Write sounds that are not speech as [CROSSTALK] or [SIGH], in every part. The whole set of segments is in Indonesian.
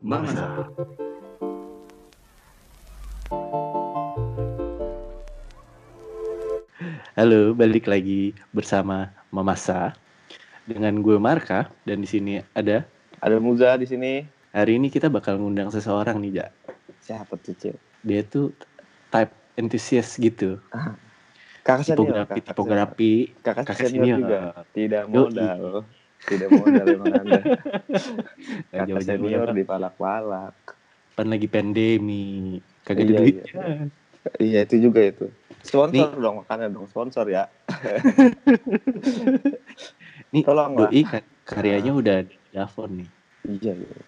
Mamasa. Halo, balik lagi bersama Mamasa dengan gue Marka dan di sini ada Ada Muza di sini. hari ini kita bakal ngundang seseorang nih, Ja. Siapa tuh, Cil? Dia tuh type enthusiast gitu. Kakak senior, Tipografi, kakak tipografi. Kakak, kakak senior, senior. juga. Tidak modal. Tidak modal emang Anda. [LAUGHS] Kakak jauh-jauh senior banget. di palak-palak. Pan lagi pandemi, kagak ada Iya, duit. Iya, itu juga itu. Sponsor dong, makanya dong sponsor ya. [LAUGHS] Nih, Tolonglah. doi karyanya udah di nih. Iya, iya.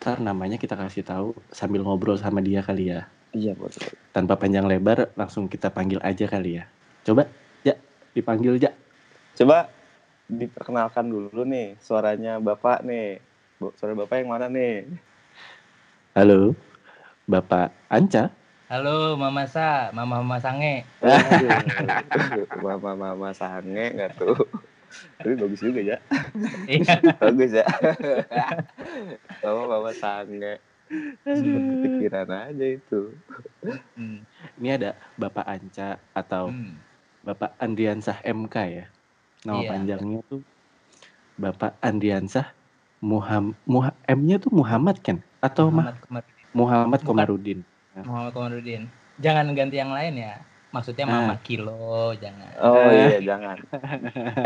Ntar namanya kita kasih tahu sambil ngobrol sama dia kali ya. Iya, betul. Tanpa panjang lebar, langsung kita panggil aja kali ya. Coba, Ja, dipanggil Ja. Coba diperkenalkan dulu nih suaranya Bapak nih. Suara Bapak yang mana nih? Halo, Bapak Anca. Halo Mama Sa, Mama Mama Sange. [LAUGHS] Aduh, mama-mama sange nggak tuh? Tapi bagus juga ya. Iya. Bagus ya. Mama-mama sange. Pikiran aja itu. Hmm, Ini ada Bapak Anca atau hmm. Bapak Andriansah MK ya. Nama Iya. panjangnya tuh Bapak Andriansah Muham, Muha- M-nya tuh Muhammad kan? Atau Muhammad, Muhammad Komarudin. Muhammad Bukan. Komarudin. Muhammad Komarudin. Jangan ganti yang lain ya. Maksudnya Ah. Mama Kilo, jangan. Oh Eh. iya jangan.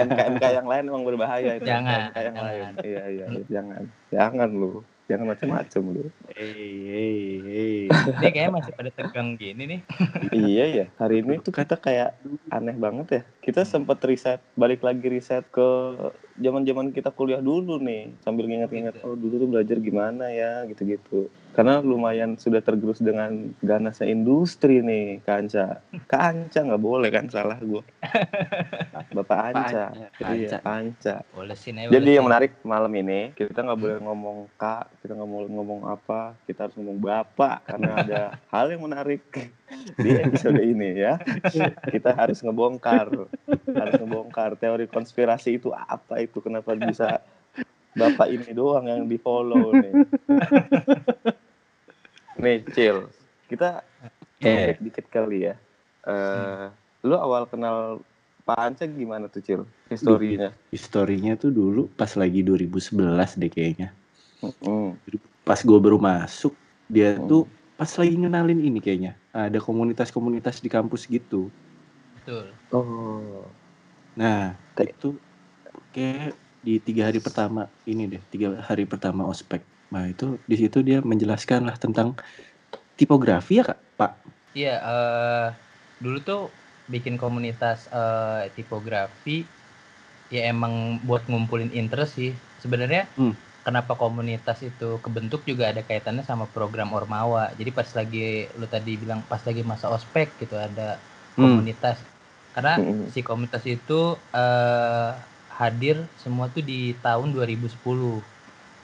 MK MK yang lain emang berbahaya itu. Jangan, MK yang jangan. lain. Iya iya, jangan. Jangan lu. Jangan macam-macam lu. Hey, hey, hey. Ini kayaknya masih pada tegang gini nih. iya ya. Hari ini tuh kita kayak aneh banget ya. Kita sempat riset, balik lagi riset ke zaman-zaman kita kuliah dulu nih, sambil nginget-nginget oh dulu tuh belajar gimana ya gitu-gitu. Karena lumayan sudah tergerus dengan ganasnya industri nih, Kanca. Kanca nggak boleh kan salah gue. [LAUGHS] Bapak Anca. Iya, Anca. Boleh sih, Jadi yang menarik malam ini kita nggak boleh ngomong kak, kita nggak boleh ngomong apa, kita harus ngomong bapak karena ada [LAUGHS] hal yang menarik di episode ini ya. Kita harus ngebongkar, harus ngebongkar teori konspirasi itu apa itu, kenapa bisa bapak ini doang yang di follow nih. Nih, Cil, kita ngomong dikit kali ya. Eh, lu awal kenal Pak Anca gimana tuh, Cil? Historinya. historinya tuh dulu pas lagi 2011 deh kayaknya. Hmm. Pas gue baru masuk, dia tuh pas lagi ngenalin ini kayaknya. Ada komunitas-komunitas di kampus gitu. Betul. Oh. Nah, Kayak- itu kayak di tiga hari pertama ini deh, tiga hari pertama ospek. Nah itu di situ dia menjelaskan lah tentang tipografi ya kak, Pak. Iya, eh dulu tuh bikin komunitas eh, tipografi ya emang buat ngumpulin interest sih. Sebenarnya Hmm. Kenapa komunitas itu kebentuk juga ada kaitannya sama program Ormawa. Jadi pas lagi lu tadi bilang pas lagi masa ospek gitu ada Hmm. komunitas. Karena Mm-mm. si komunitas itu eh, hadir semua tuh di tahun 2010.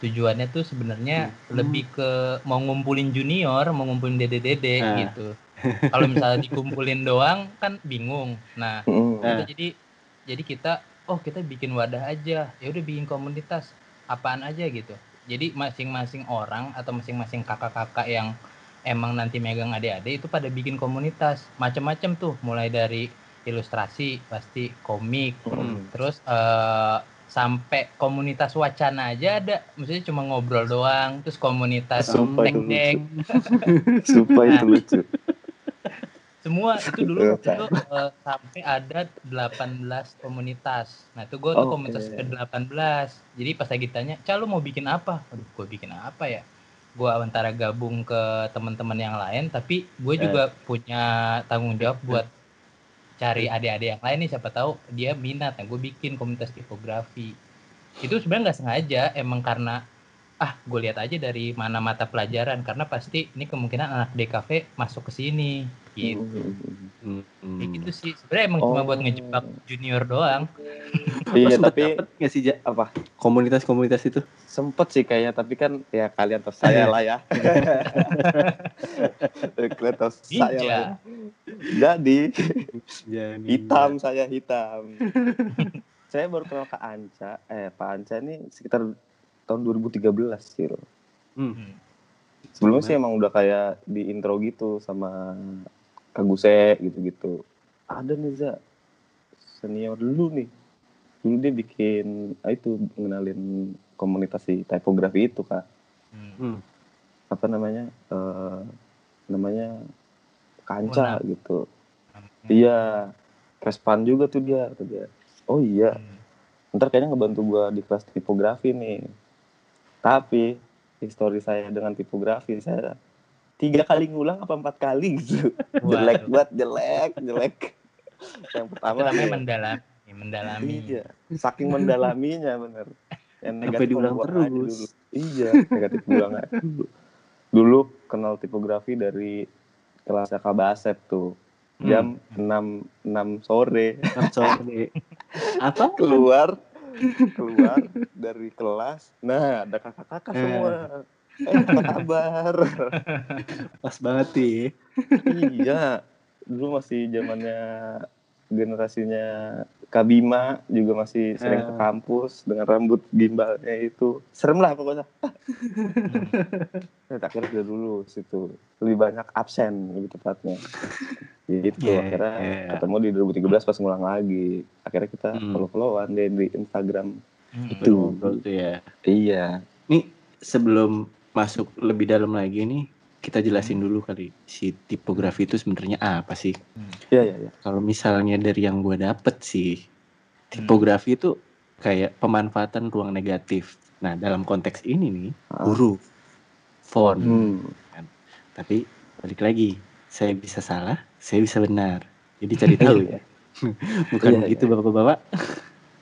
Tujuannya tuh sebenarnya Hmm. lebih ke mau ngumpulin junior, mau ngumpulin dede-dede Nah. gitu. Kalau misalnya dikumpulin doang kan bingung. Nah. Eh. kita jadi jadi kita oh kita bikin wadah aja. Ya udah bikin komunitas apaan aja gitu. Jadi masing-masing orang atau masing-masing kakak-kakak yang emang nanti megang adik-adik itu pada bikin komunitas macam-macam tuh mulai dari ilustrasi pasti komik Mm. terus eh, sampai komunitas wacana aja ada maksudnya cuma ngobrol doang terus komunitas deng-deng Sumpah itu lucu. [LAUGHS] semua itu dulu waktu itu eh, sampai ada 18 komunitas. Nah itu gue tuh Oke. komunitas ke 18 jadi pas lagi tanya Ca lu mau bikin apa? Aduh gue bikin apa ya? Gue antara gabung ke teman-teman yang lain tapi gue Eh. juga punya tanggung jawab buat cari adik-adik yang lain nih. Siapa tahu dia minat. Nah gue bikin komunitas tipografi. Itu sebenarnya nggak sengaja emang karena ah gue lihat aja dari mana mata pelajaran. Karena pasti ini kemungkinan anak DKV masuk ke sini gitu Hmm. Kayak gitu sih sebenarnya emang cuma buat Oh. ngejebak junior doang [LAUGHS] Iya, Sempet tapi nggak sih apa? komunitas-komunitas itu? Sempet sih kayaknya, tapi kan ya kalian tahu saya lah ya. [LAUGHS] kalian tahu saya lah. ya. Jadi Jadi, hitam saya hitam. [LAUGHS] saya baru kenal Kak Anca, eh Pak Anca ini sekitar tahun 2013 sih. Hmm. Hmm. Sebelumnya sih emang udah kayak di intro gitu sama Kaguse gitu-gitu. Ada nih Za, senior dulu nih. Dulu dia bikin, ah, itu ngenalin komunitas di typografi itu kak. Hmm. Hmm. Apa namanya? eh namanya Kanca Munaf. gitu. Hmm. Iya, Vespan juga tuh dia. kata dia. Oh iya, Hmm. ntar kayaknya ngebantu gua di kelas tipografi nih. Tapi histori saya dengan tipografi saya tiga kali ngulang apa empat kali gitu. jelek banget, jelek, jelek. Yang pertama namanya mendalami, mendalami. iya, saking mendalaminya bener. Yang Sampai negatif diulang buang aja terus. dulu. Iya, negatif aja dulu. Dulu kenal tipografi dari kelas Kabasep tuh. Jam 6 6 sore Kan sore. Apa? keluar keluar dari kelas nah ada kakak-kakak Eh. semua eh apa kabar [LAUGHS] Pas banget sih. iya dulu masih zamannya generasinya Kabima juga masih sering ke Eh. kampus dengan rambut gimbalnya itu serem lah pokoknya [LAUGHS] Hmm. Nah, akhirnya udah dulu situ lebih banyak absen lebih tepatnya gitu Yeah, akhirnya yeah. ketemu di 2013 pas ngulang lagi akhirnya kita Hmm. follow followan deh di Instagram Hmm. Itu. Tuh ya. iya Nih sebelum masuk lebih dalam lagi nih, kita jelasin dulu kali si tipografi itu sebenarnya apa sih? iya iya iya Kalau misalnya dari yang gue dapet sih, tipografi itu kayak pemanfaatan ruang negatif. Nah dalam konteks ini nih, Ah. huruf, font. Hmm. Tapi balik lagi, saya bisa salah, saya bisa benar. Jadi cari tahu ya. [LAUGHS] Bukan Iya, begitu bapak-bapak?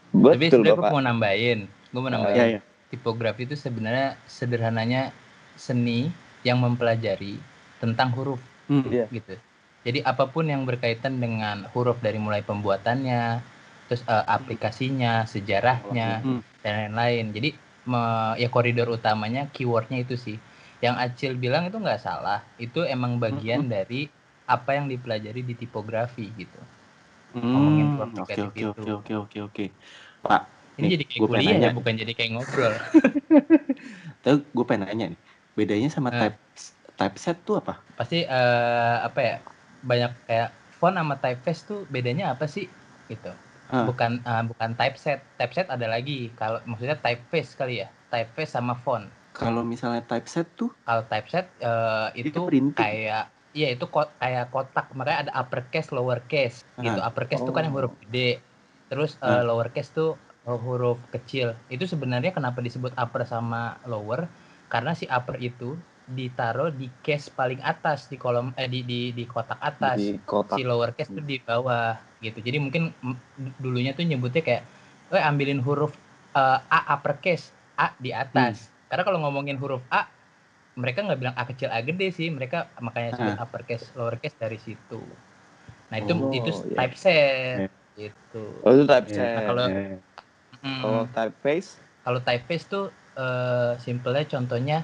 Tapi Betul sebenarnya gue Bapak. mau nambahin, gue mau nambahin. Ya ya. Tipografi itu sebenarnya sederhananya seni yang mempelajari tentang huruf Hmm. Iya. gitu. Jadi apa pun yang berkaitan dengan huruf dari mulai pembuatannya, terus eh, aplikasinya, sejarahnya, Hmm. dan lain-lain. Jadi me- ya koridor utamanya keywordnya itu sih. Yang Acil bilang itu nggak salah. Itu emang bagian dari apa yang dipelajari di tipografi gitu. Ngomongin Hmm, Oke negatif oke itu. oke oke oke oke. Pak, Ini Nih, jadi kayak gua pengen kuliah ya, bukan jadi kayak ngobrol. [LAUGHS] Tahu gue pengen nanya nih, bedanya sama Eh. type typeset tuh apa? Pasti eh, apa ya? Banyak kayak font sama typeface tuh bedanya apa sih? Gitu. Ah. Bukan eh, bukan typeset. Typeset ada lagi. Kalau maksudnya typeface kali ya. Typeface sama font. Kalau misalnya typeset tuh Kalau typeset eh, Itu itu kayak Iya itu ko- kayak kotak makanya ada uppercase lowercase gitu uppercase tuh kan yang Oh. huruf gede terus Ah. lowercase tuh huruf kecil itu sebenarnya kenapa disebut upper sama lower? Karena si upper itu ditaruh di case paling atas di kolom eh di di, di kotak atas. Di kotak. Si lowercase tuh di bawah gitu. Jadi mungkin dulunya tuh nyebutnya kayak eh ambilin huruf eh, A uppercase A di atas. Karena kalau ngomongin huruf A mereka nggak bilang A kecil A gede sih. Mereka makanya sebut uppercase lowercase dari situ. Nah itu Oh, itu iya. typeset gitu. Oh itu typeset. Ya, kalau- ya. Mm. kalau typeface kalau typeface tuh eh, simpelnya contohnya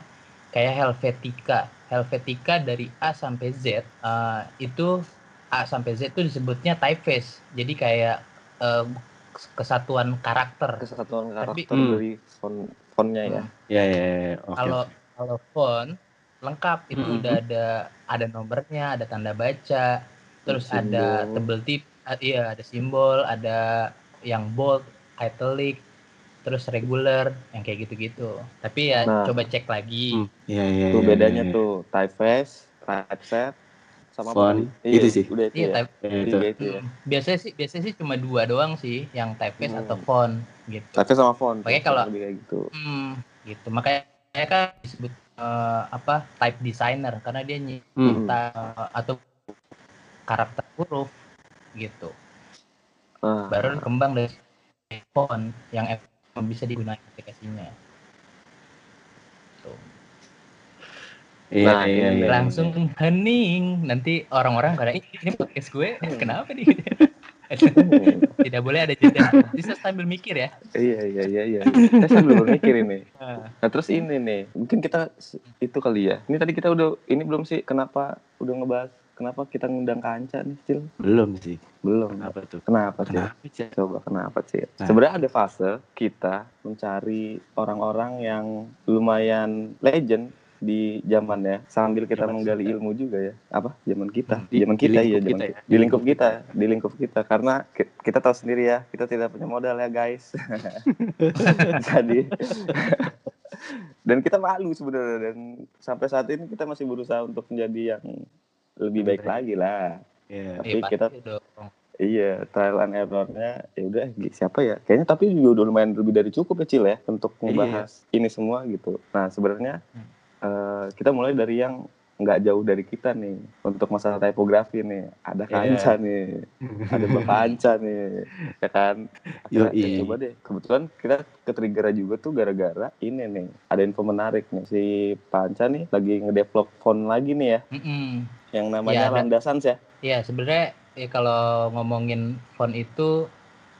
kayak Helvetica. Helvetica dari A sampai Z eh, itu A sampai Z itu disebutnya typeface. Jadi kayak eh, kesatuan karakter. kesatuan Tapi- karakter Hmm. dari font fontnya ya Hmm. ya ya, ya. oke Kalau kalau font lengkap itu Mhm. udah ada ada nomornya, ada tanda baca, terus Simbol. ada tebel tip, iya ada simbol, ada yang bold, italic, terus regular, yang kayak gitu-gitu. Tapi ya Nah. coba cek lagi. Hmm, ya ya tuh ya, bedanya ya, ya. tuh typeface typeset sama apa Font, tadi? itu sih. udah itu Iya, ya type, Ya, itu. Ya Hmm, biasanya sih biasanya sih cuma dua doang sih, yang typeface Hmm. atau font gitu. typeface sama font Makanya kalau- lebih kayak gitu Hmm, gitu. Makanya kan disebut eh, apa type designer karena dia Hmm. nyipta eh, atau karakter huruf gitu. Ah, Baru kembang dari font yang emang bisa digunakan aplikasinya. Tuh. Iya, Nah, iya, ini iya. Langsung hening. Nanti orang-orang pada "Ih, ini podcast gue kenapa nih? hmm. [LAUGHS] Tidak boleh ada jeda. Bisa sambil mikir ya. iya iya iya iya saya sambil berpikir ini Ah. nah terus ini nih mungkin kita itu kali ya ini tadi kita udah ini belum sih kenapa udah ngebahas kenapa kita ngundang kanca nih Cil Belum sih. belum Kenapa tuh? kenapa Cil Kenapa sih? Coba kenapa sih? Nah. Sebenarnya ada fase kita mencari orang-orang yang lumayan legend di zamannya sambil kita Zaman menggali kita. ilmu juga ya. Apa? Zaman kita. Di- zaman di kita iya, lingkup zaman kita ya. Di lingkup kita, di lingkup kita karena ki- kita tahu sendiri ya, kita tidak punya modal ya, guys. [LAUGHS] Jadi dan kita malu sebenarnya dan sampai saat ini kita masih berusaha untuk menjadi yang lebih baik lagi lah. Iya. Tapi Iya, pasti kita dong. Iya, trial and errornya ya udah siapa ya? Kayaknya tapi juga udah lumayan lebih dari cukup ya Cil ya untuk membahas ini semua gitu. Nah sebenarnya Hmm. eh, kita mulai dari yang nggak jauh dari kita nih untuk masalah typografi nih. Ada Iya. kanca nih, ada bapak Anca nih, ya kan? Akhirnya, Yoi. ya coba deh. Kebetulan kita ketrigger juga tuh gara-gara ini nih. Ada info menarik nih si Panca nih lagi ngedevelop font lagi nih ya, Mm-mm. yang namanya Iya, ada. Landasan ya. Iya sebenarnya ya kalau ngomongin font itu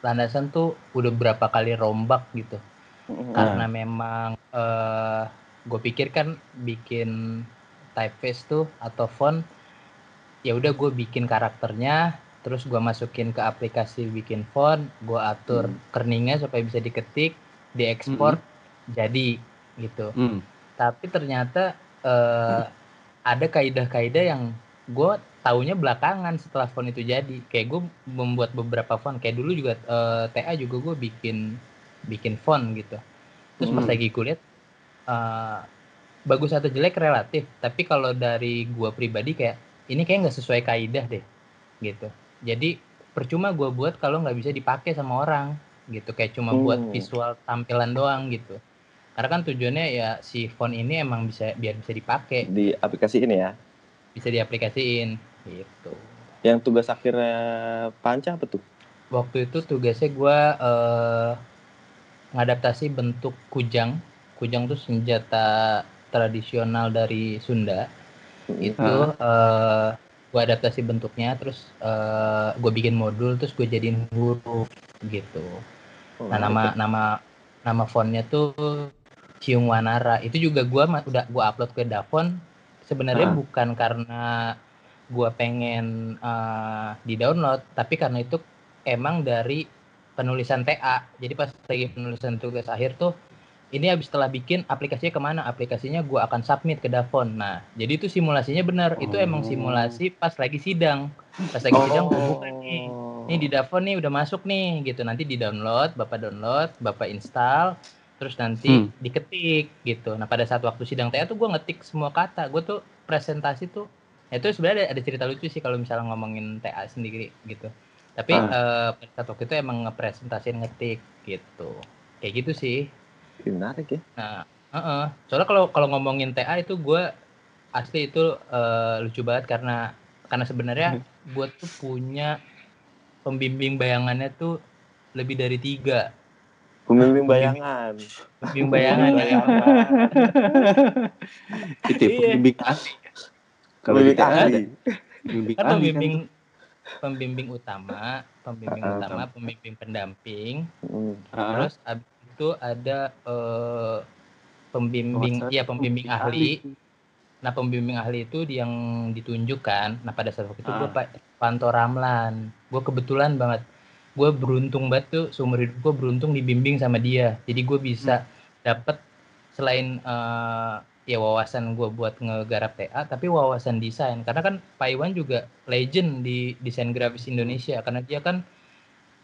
landasan tuh udah berapa kali rombak gitu Mm-mm. karena memang eh gue pikir kan bikin typeface tuh atau font ya udah gue bikin karakternya terus gue masukin ke aplikasi bikin font gue atur Hmm. kerningnya supaya bisa diketik diekspor jadi gitu Hmm. tapi ternyata eh, ada kaidah-kaidah yang gue taunya belakangan setelah font itu jadi kayak gue membuat beberapa font kayak dulu juga eh, TA juga gue bikin bikin font gitu terus pas Hmm. lagi kuliah eh, bagus atau jelek relatif. Tapi kalau dari gue pribadi kayak ini kayak nggak sesuai kaidah deh gitu. Jadi percuma gue buat kalau nggak bisa dipakai sama orang gitu. Kayak cuma buat Hmm. visual tampilan doang gitu. Karena kan tujuannya ya si font ini emang bisa biar bisa dipakai. Di aplikasi ini ya. bisa diaplikasiin gitu. Yang tugas akhirnya Panca apa tuh? waktu itu tugasnya gue eh, ngadaptasi bentuk kujang. Kujang tuh senjata tradisional dari Sunda itu eh gue adaptasi bentuknya terus eh gue bikin modul terus gue jadiin huruf gitu. Oh, nah nama nama nama fontnya tuh Ciung Wanara. Itu juga gue udah gue upload ke Davon. Sebenarnya Ah. bukan karena gue pengen eh, di download tapi karena itu emang dari penulisan TA jadi pas lagi penulisan tugas akhir tuh ini habis setelah bikin aplikasinya ke mana? Aplikasinya gue akan submit ke Davon. Nah jadi itu simulasinya benar. Itu emang Oh. simulasi pas lagi sidang. Pas lagi sidang gue buka nih. Ini di Davon nih udah masuk nih gitu. Nanti di download bapak download bapak install terus nanti Hmm. diketik gitu. Nah pada saat waktu sidang TA tuh gue ngetik semua kata. Gue tuh presentasi tuh ya itu sebenarnya ada, ada cerita lucu sih kalau misalnya ngomongin TA sendiri gitu. Tapi eh, pada saat waktu itu emang ngepresentasiin ngetik gitu. Kayak gitu sih. Ih, menarik ya. Nah, heeh. soalnya kalau kalau ngomongin TA itu gue asli itu eh, lucu banget karena karena sebenarnya gue tuh punya pembimbing bayangannya tuh lebih dari tiga Pembimbing bayangan. pembimbing bayangan ya. Itu ya, Iya. pembimbing ahli. Kalau Pembimbing ahli. pembimbing kan kan. pembimbing pembimbing utama pembimbing Ah, utama pembimbing pendamping Hmm. Ah, terus abis itu ada eh, pembimbing ya pembimbing ahli Nah pembimbing ahli itu yang ditunjukkan. Nah pada saat waktu itu gue Ah. pantau Ramlan. Gue kebetulan banget. Gue beruntung banget tuh seumur hidup gue beruntung dibimbing sama dia. Jadi gue bisa dapet selain eh, ya wawasan gue buat ngegarap TA, tapi wawasan desain. Karena kan Pak Iwan juga legend di desain grafis Indonesia. Karena dia kan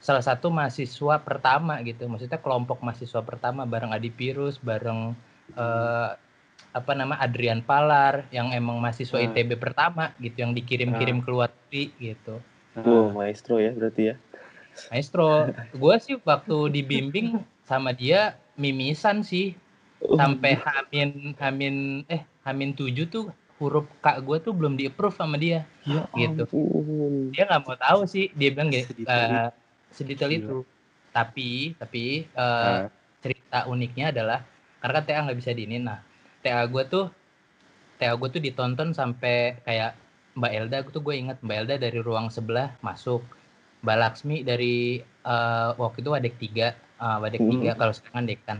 salah satu mahasiswa pertama gitu. Maksudnya kelompok mahasiswa pertama bareng Adi Pirus, bareng eh, apa nama Adrian Palar yang emang mahasiswa Ah. ITB pertama gitu yang dikirim-kirim ke luar negeri gitu. Wow, maestro ya berarti ya. Maestro, gue sih waktu dibimbing sama dia mimisan sih sampai hamin hamin eh hamin tujuh tuh huruf kak gue tuh belum di approve sama dia Ya gitu. ampun. Dia nggak mau tahu sih dia bilang gini, Sedetail "Eh, sedetail itu. Tapi tapi eh, Ah. cerita uniknya adalah karena kan TA nggak bisa diinin nah TA gue tuh TA gue tuh ditonton sampai kayak Mbak Elda tuh gue ingat Mbak Elda dari ruang sebelah masuk Mbak Laksmi dari eh, waktu itu Wadek 3 eh, Wadek Hmm. 3 kalau sekarang dekan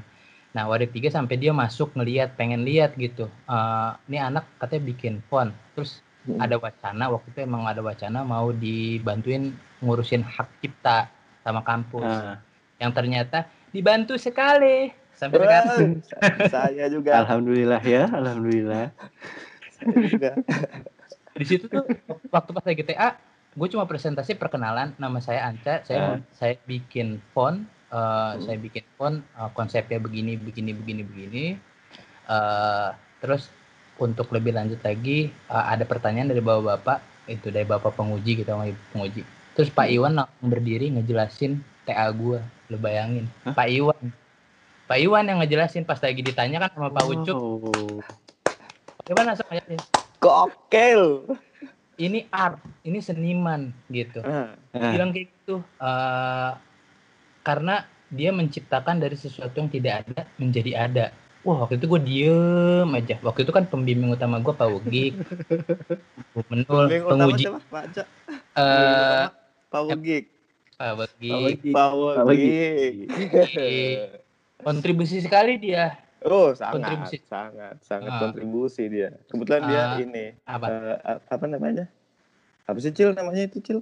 nah Wadek 3 sampai dia masuk ngeliat pengen lihat gitu Eh, ini anak katanya bikin font terus Hmm. ada wacana waktu itu emang ada wacana mau dibantuin ngurusin hak cipta sama kampus Ah. yang ternyata dibantu sekali sampai sekarang. Wah, [LAUGHS] saya juga. Alhamdulillah ya, alhamdulillah. Saya juga. Di situ tuh waktu pas lagi TA, gue cuma presentasi perkenalan. Nama saya Anca. Saya saya bikin font. eh, Saya bikin font eh, konsepnya begini, begini, begini, begini. Eh, terus untuk lebih lanjut lagi eh, ada pertanyaan dari bapak-bapak itu dari bapak penguji gitu sama ibu penguji. Terus Pak Iwan langsung berdiri ngejelasin TA gue. Lo bayangin, Hah? Pak Iwan. Pak Iwan yang ngejelasin pas lagi ditanya kan sama Pak Ucup. Oh. Pak Iwan langsung ngejelasin. Gokil. ini art, ini seniman gitu. Bilang kayak gitu eh, karena dia menciptakan dari sesuatu yang tidak ada menjadi ada. Wah waktu itu gue diem aja. Waktu itu kan pembimbing utama gue Pak Wugik, Bu [LAUGHS] Menul, Pembimbing utama penguji siapa? Pak Cak. Power Geek. Wugik. Wugik. Power Power Geek. Kontribusi sekali dia. Oh, sangat, Kontribusi. sangat, sangat Ah. kontribusi dia. Kebetulan dia Ah, ini Apa? eh, a- apa namanya? Apa sih Cil namanya itu Cil?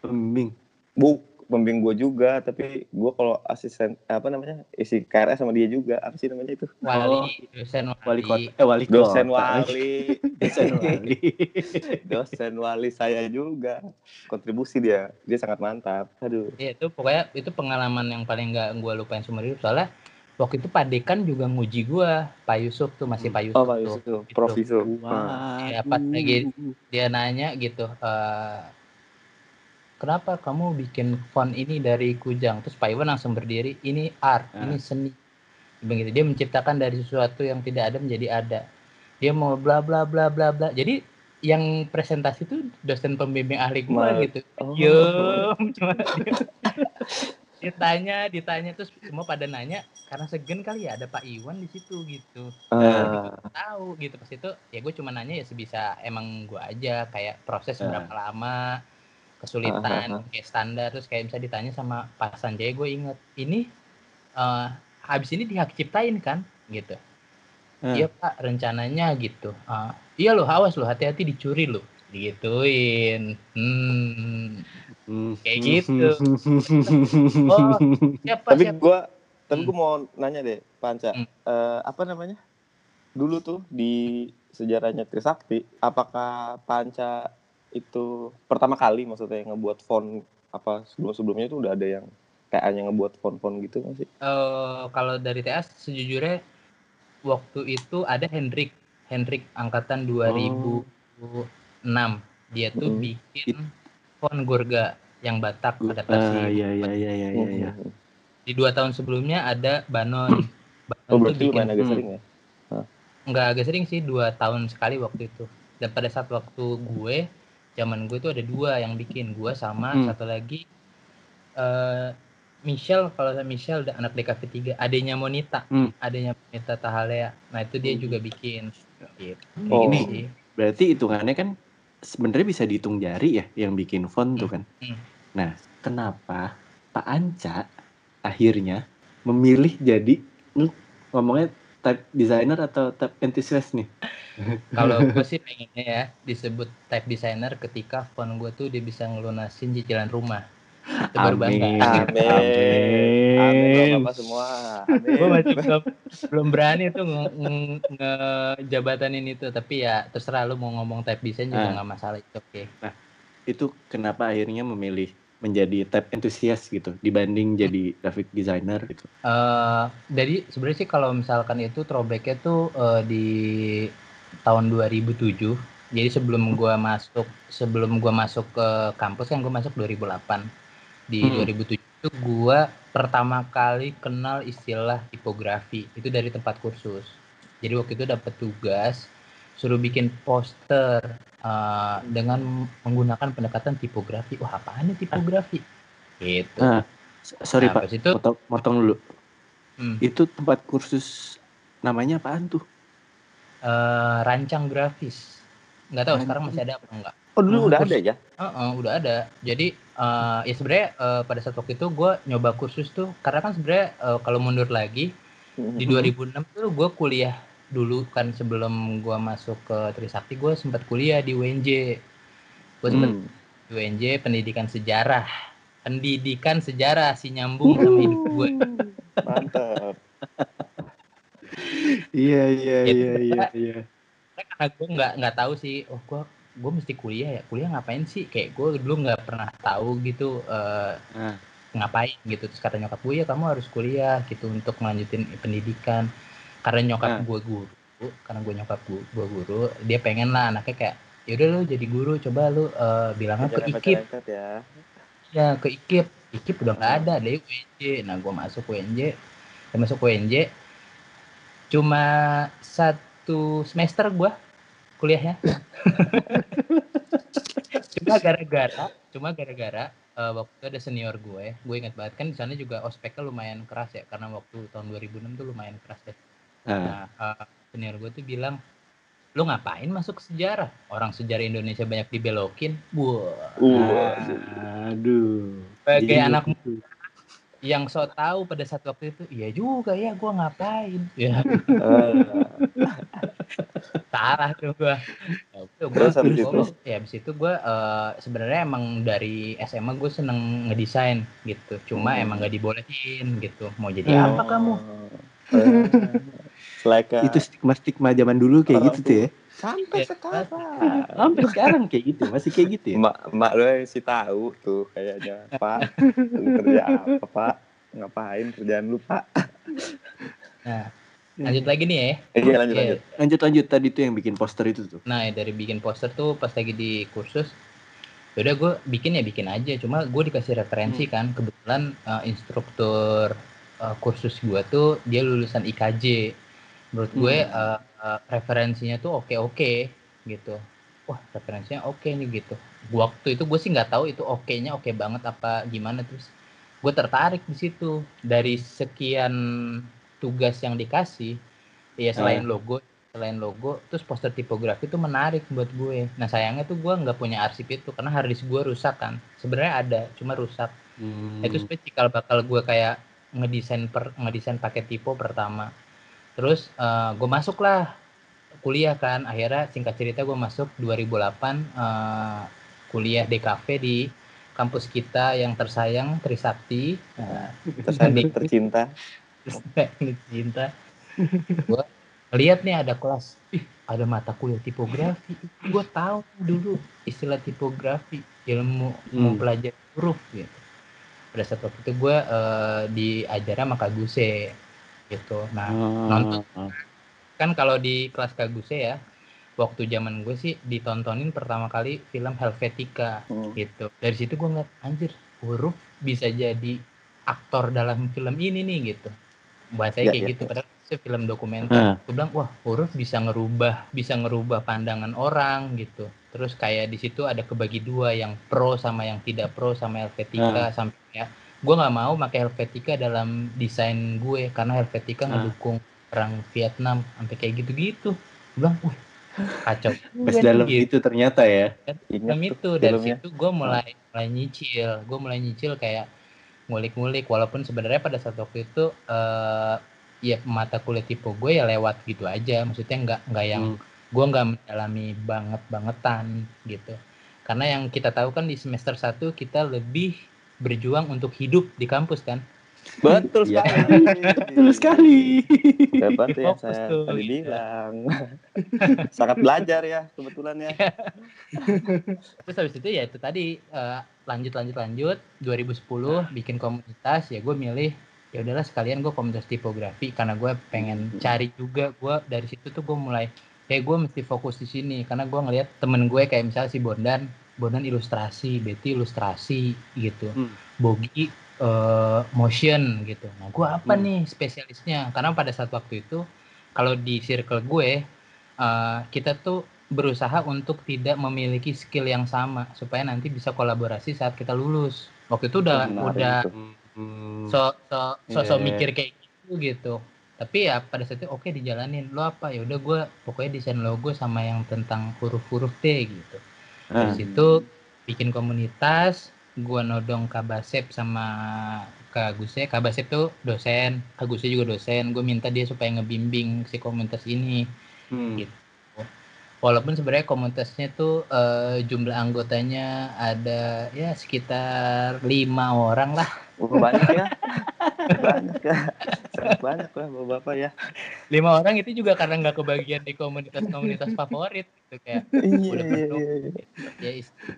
pembimbing. Bu, pembimbing gue juga, tapi gue kalau asisten apa namanya isi KRS sama dia juga. Apa sih namanya itu? Wali, dosen wali. Wali kota, eh wali kota. Dosen wali, [LAUGHS] Dosen wali. [LAUGHS] dosen wali saya juga. Kontribusi dia, dia sangat mantap. Aduh. Iya itu pokoknya itu pengalaman yang paling nggak gue lupain seumur hidup soalnya waktu itu Pak Dekan juga nguji gue Pak Yusuf tuh masih Pak Yusuf Oh, Pak tuh. Yusuf, Gitu. Prof Yusuf. Ah. Iya, pas lagi- dia nanya gitu eh, kenapa kamu bikin font ini dari kujang? Terus Pak Iwan langsung berdiri ini art Ah. ini seni. Begitu. Dia menciptakan dari sesuatu yang tidak ada menjadi ada. Dia mau bla bla bla bla bla. Jadi yang presentasi itu dosen pembimbing ahli gua Ma- gitu. Oh. Diem, cuma ditanya ditanya terus semua pada nanya karena segen kali ya ada Pak Iwan di situ gitu. Ah. tahu gitu. Pas itu ya gue cuma nanya ya sebisa emang gue aja kayak proses Ah. berapa lama kesulitan kayak standar terus kayak bisa ditanya sama Pak Sanjay gue inget ini eh habis ini dihak ciptain kan gitu Ah. iya pak rencananya gitu Ah, iya loh awas loh hati-hati dicuri loh digituin hmm Hmm. Kayak gitu. [LAUGHS] Oh, siapa tapi siapa gua tapi Hmm. gua mau nanya deh Panca Hmm. Eh, apa namanya dulu tuh di sejarahnya Trisakti apakah Panca itu pertama kali maksudnya yang ngebuat font apa sebelum sebelumnya itu udah ada yang kayaknya ngebuat font-font gitu nggak sih Eh, kalau dari TS sejujurnya waktu itu ada Hendrik Hendrik angkatan 2006 dia tuh Mm. bikin font Gurga yang Batak Ah, adaptasi iya iya iya iya iya. iya. Hmm. di dua tahun sebelumnya ada Banon Banon oh tuh berarti lumayan agak hmm. sering ya nggak agak sering sih dua tahun sekali waktu itu dan pada saat waktu gue zaman gue itu ada dua yang bikin gue sama Hmm. satu lagi eh Michelle kalau saya Michelle udah anak DKV 3 adanya Monita Hmm. adanya Monita Tahalea nah itu dia Hmm. juga bikin gitu. Oh. gini sih Berarti hitungannya kan sebenarnya bisa dihitung jari ya yang bikin font tuh kan. Hmm. Nah, kenapa Pak Anca akhirnya memilih jadi hmm, ngomongnya type designer atau type enthusiast nih? [LAUGHS] kalau gue sih pengennya ya disebut type designer ketika font gue tuh dia bisa ngelunasin cicilan rumah itu baru bangga Amin. amin amin Amin. bapak semua gue amin masih belum belum berani tuh nge, nge- ngejabatanin itu tapi ya terserah lu mau ngomong type design juga Ah. nggak masalah itu oke Itu kenapa akhirnya memilih menjadi type enthusiast gitu dibanding jadi graphic designer gitu. Eh, jadi sebenarnya sih kalau misalkan itu throwbacknya tuh eh, di tahun 2007 jadi sebelum gua masuk sebelum gua masuk ke kampus kan gua masuk 2008 di Hmm. 2007 itu gua pertama kali kenal istilah tipografi. Itu dari tempat kursus. Jadi waktu itu dapat tugas suruh bikin poster eh, dengan menggunakan pendekatan tipografi wah apaan nih tipografi gitu Ah, Sorry Nah, Pak, itu motong, motong dulu. hmm. Itu tempat kursus namanya apaan tuh? eh, rancang grafis. Nggak tahu Rancang. sekarang masih ada apa enggak. oh dulu Hmm, udah kursus. ada ya Heeh, udah ada. Jadi eh, ya sebenarnya eh, pada saat waktu itu gue nyoba kursus tuh karena kan sebenarnya eh, kalau mundur lagi di Mhm. 2006 tuh gue kuliah dulu kan sebelum gue masuk ke Trisakti gue sempat kuliah di UNJ. Gue sempat Hmm. di UNJ pendidikan sejarah. Pendidikan sejarah si nyambung sama hidup gue. mantap [LAUGHS] Iya iya iya iya iya. karena gue nggak nggak tahu sih oh gue gue mesti kuliah ya kuliah ngapain sih kayak gue dulu nggak pernah tahu gitu eh, Ah. ngapain gitu terus kata nyokap gue ya kamu harus kuliah gitu untuk melanjutin pendidikan karena nyokap gue guru karena gue nyokap gue, gue guru dia pengen lah anaknya kayak yaudah lu jadi guru coba lu eh, bilangnya ke IKIP. ya. ya ke IKIP. IKIP udah nggak ada deh UNJ nah gue masuk UNJ saya masuk UNJ cuma satu semester gue kuliahnya. [LAUGHS] Cuma gara-gara cuma gara-gara eh, waktu itu ada senior gue gue ingat banget kan di sana juga ospeknya lumayan keras ya karena waktu tahun 2006 tuh lumayan keras deh. Nah eh, senior gue tuh bilang lu ngapain masuk sejarah? Orang sejarah Indonesia banyak dibelokin. Wah. Uh, Aduh. sebagai Jadi anak gitu. yang so tahu pada saat waktu itu iya juga ya gua ngapain? Ya. Salah [LAUGHS] tuh ya, gua, Terus habis gua- itu? ya habis itu gua eh, sebenarnya emang dari SMA gue seneng ngedesain gitu. Cuma Hmm. emang gak dibolehin gitu. Mau jadi apa kamu Eh, Like Itu stigma-stigma zaman dulu kayak Orang gitu tuh ya. sampai Iya. sekarang. Sampai sekarang kayak gitu, masih kayak gitu ya. Mak mak lu yang sih tahu tuh kayaknya Pak. Lu kerja apa Pak? Ngapain kerjaan lu Pak? nah lanjut lagi nih ya Iya lanjut lanjut. Lanjut lanjut tadi tuh yang bikin poster itu tuh. Nah dari bikin poster tuh pas lagi di kursus, yaudah gue bikin ya bikin aja. Cuma gue dikasih referensi kan, kebetulan eh, instruktur eh, kursus gue tuh dia lulusan IKJ. Menurut gue eh, eh, referensinya tuh oke oke gitu. Wah referensinya oke nih gitu. Waktu itu gue sih nggak tahu itu oke-nya oke banget apa gimana terus. Gue tertarik di situ dari sekian tugas yang dikasih. Ya selain logo selain logo terus poster tipografi itu menarik buat gue nah sayangnya tuh gue nggak punya arsip itu karena hard disk gue rusak kan sebenarnya ada cuma rusak Hmm. Nah, itu sebenarnya cikal bakal gue kayak ngedesain per ngedesain pakai tipe pertama terus eh, gue masuk lah kuliah kan. Akhirnya singkat cerita gue masuk 2008 eh, kuliah DKV di kampus kita yang tersayang Trisakti. Nah, Tersayang tercinta. teknik cinta. Gue lihat nih ada kelas. Ih ada mata kuliah tipografi. Gue tahu dulu istilah tipografi ilmu Hmm. mempelajari huruf gitu. Pada saat waktu itu gue eh, diajar sama Kak Guse gitu nah Oh, nonton. kan kalau di kelas Kak Guse ya waktu zaman gue sih ditontonin pertama kali film Helvetica Hmm. gitu dari situ gue ngeliat anjir huruf bisa jadi aktor dalam film ini nih gitu bahasanya Ya, kayak ya, gitu ya. padahal itu film dokumenter Ah. gue bilang wah huruf bisa ngerubah bisa ngerubah pandangan orang gitu terus kayak di situ ada kebagi dua yang pro sama yang tidak pro sama Helvetica sampai ya gue nggak mau pakai Helvetica dalam desain gue karena Helvetica Ah. ngedukung perang Vietnam sampai kayak gitu-gitu gue bilang wah kacau [LAUGHS] Pas juga nih," dalam gitu itu ternyata ya. Film tuh itu dari filmnya. situ gue mulai mulai nyicil gue mulai nyicil kayak ngulik-ngulik walaupun sebenarnya pada saat waktu itu eh ya mata kuliah tipe gue ya lewat gitu aja maksudnya nggak nggak yang Hmm. gue nggak mendalami banget bangetan gitu karena yang kita tahu kan di semester 1 kita lebih berjuang untuk hidup di kampus kan Betul Iya. sekali. Betul sekali. Seperti yang Fokus saya tuh, tadi gitu. bilang. [LAUGHS] Sangat belajar ya kebetulan ya. terus habis itu ya itu tadi eh, lanjut lanjut lanjut 2010 bikin komunitas ya gue milih ya udahlah sekalian gue komunitas tipografi karena gue pengen Hmm. cari juga gue dari situ tuh gue mulai kayak gue mesti fokus di sini karena gue ngelihat temen gue kayak misalnya si Bondan Bondan ilustrasi Betty ilustrasi gitu Hmm. Bogi eh, motion gitu nah gue apa Hmm. nih spesialisnya karena pada saat waktu itu kalau di circle gue eh, kita tuh berusaha untuk tidak memiliki skill yang sama supaya nanti bisa kolaborasi saat kita lulus waktu itu udah Menarik udah itu. Hmm. so so so, so Iya. mikir kayak gitu gitu tapi ya pada saat itu oke dijalanin lo apa ya udah gue pokoknya desain logo sama yang tentang huruf-huruf deh gitu Ah. dari situ bikin komunitas gue nodong Kabasep sama Kak Guse Kabasep tuh dosen Kak Guse juga dosen gue minta dia supaya ngebimbing si komunitas ini Hmm. gitu. Walaupun sebenarnya komunitasnya tuh eh, jumlah anggotanya ada ya sekitar lima orang lah. Oh, banyak ya. [LAUGHS] banyak ya. Banyak lah bapak-bapak ya. Lima orang itu juga karena nggak kebagian di komunitas-komunitas [LAUGHS] favorit gitu kayak iya udah iya penuh iya ya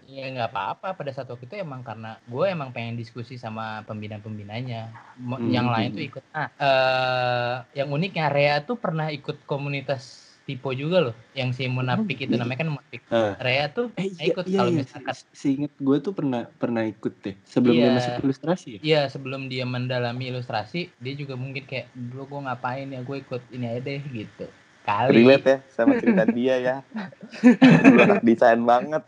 ya nggak apa-apa. Pada saat waktu itu emang karena gue emang pengen diskusi sama pembina-pembinanya. Hmm, yang lain hmm. tuh ikut. Ah eh yang uniknya Rea tuh pernah ikut komunitas Tipo juga loh yang si Munafik itu namanya kan Munafik Ah. Rea tuh Eh iya, ikut iya, kalau iya. misalkan Se- Seinget gue tuh pernah pernah ikut deh sebelum dia Iya. masuk ilustrasi ya. Iya sebelum dia mendalami ilustrasi dia juga mungkin kayak dulu gue ngapain ya gue ikut ini aja deh gitu kali relate ya sama cerita dia ya Dulu [LAUGHS] anak desain banget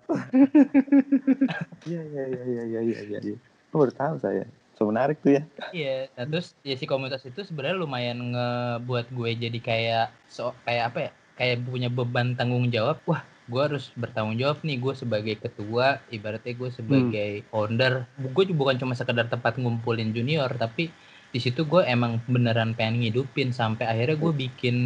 iya iya iya iya iya iya iya oh, baru tahu saya so menarik tuh ya Iya, nah terus ya si komunitas itu sebenarnya lumayan ngebuat gue jadi kayak so kayak apa ya? Kayak punya beban tanggung jawab. Wah, gue harus bertanggung jawab nih gue sebagai ketua, ibaratnya gue sebagai founder. Gue juga bukan cuma sekedar tempat ngumpulin junior, tapi di situ gue emang beneran pengen ngidupin sampai akhirnya gue bikin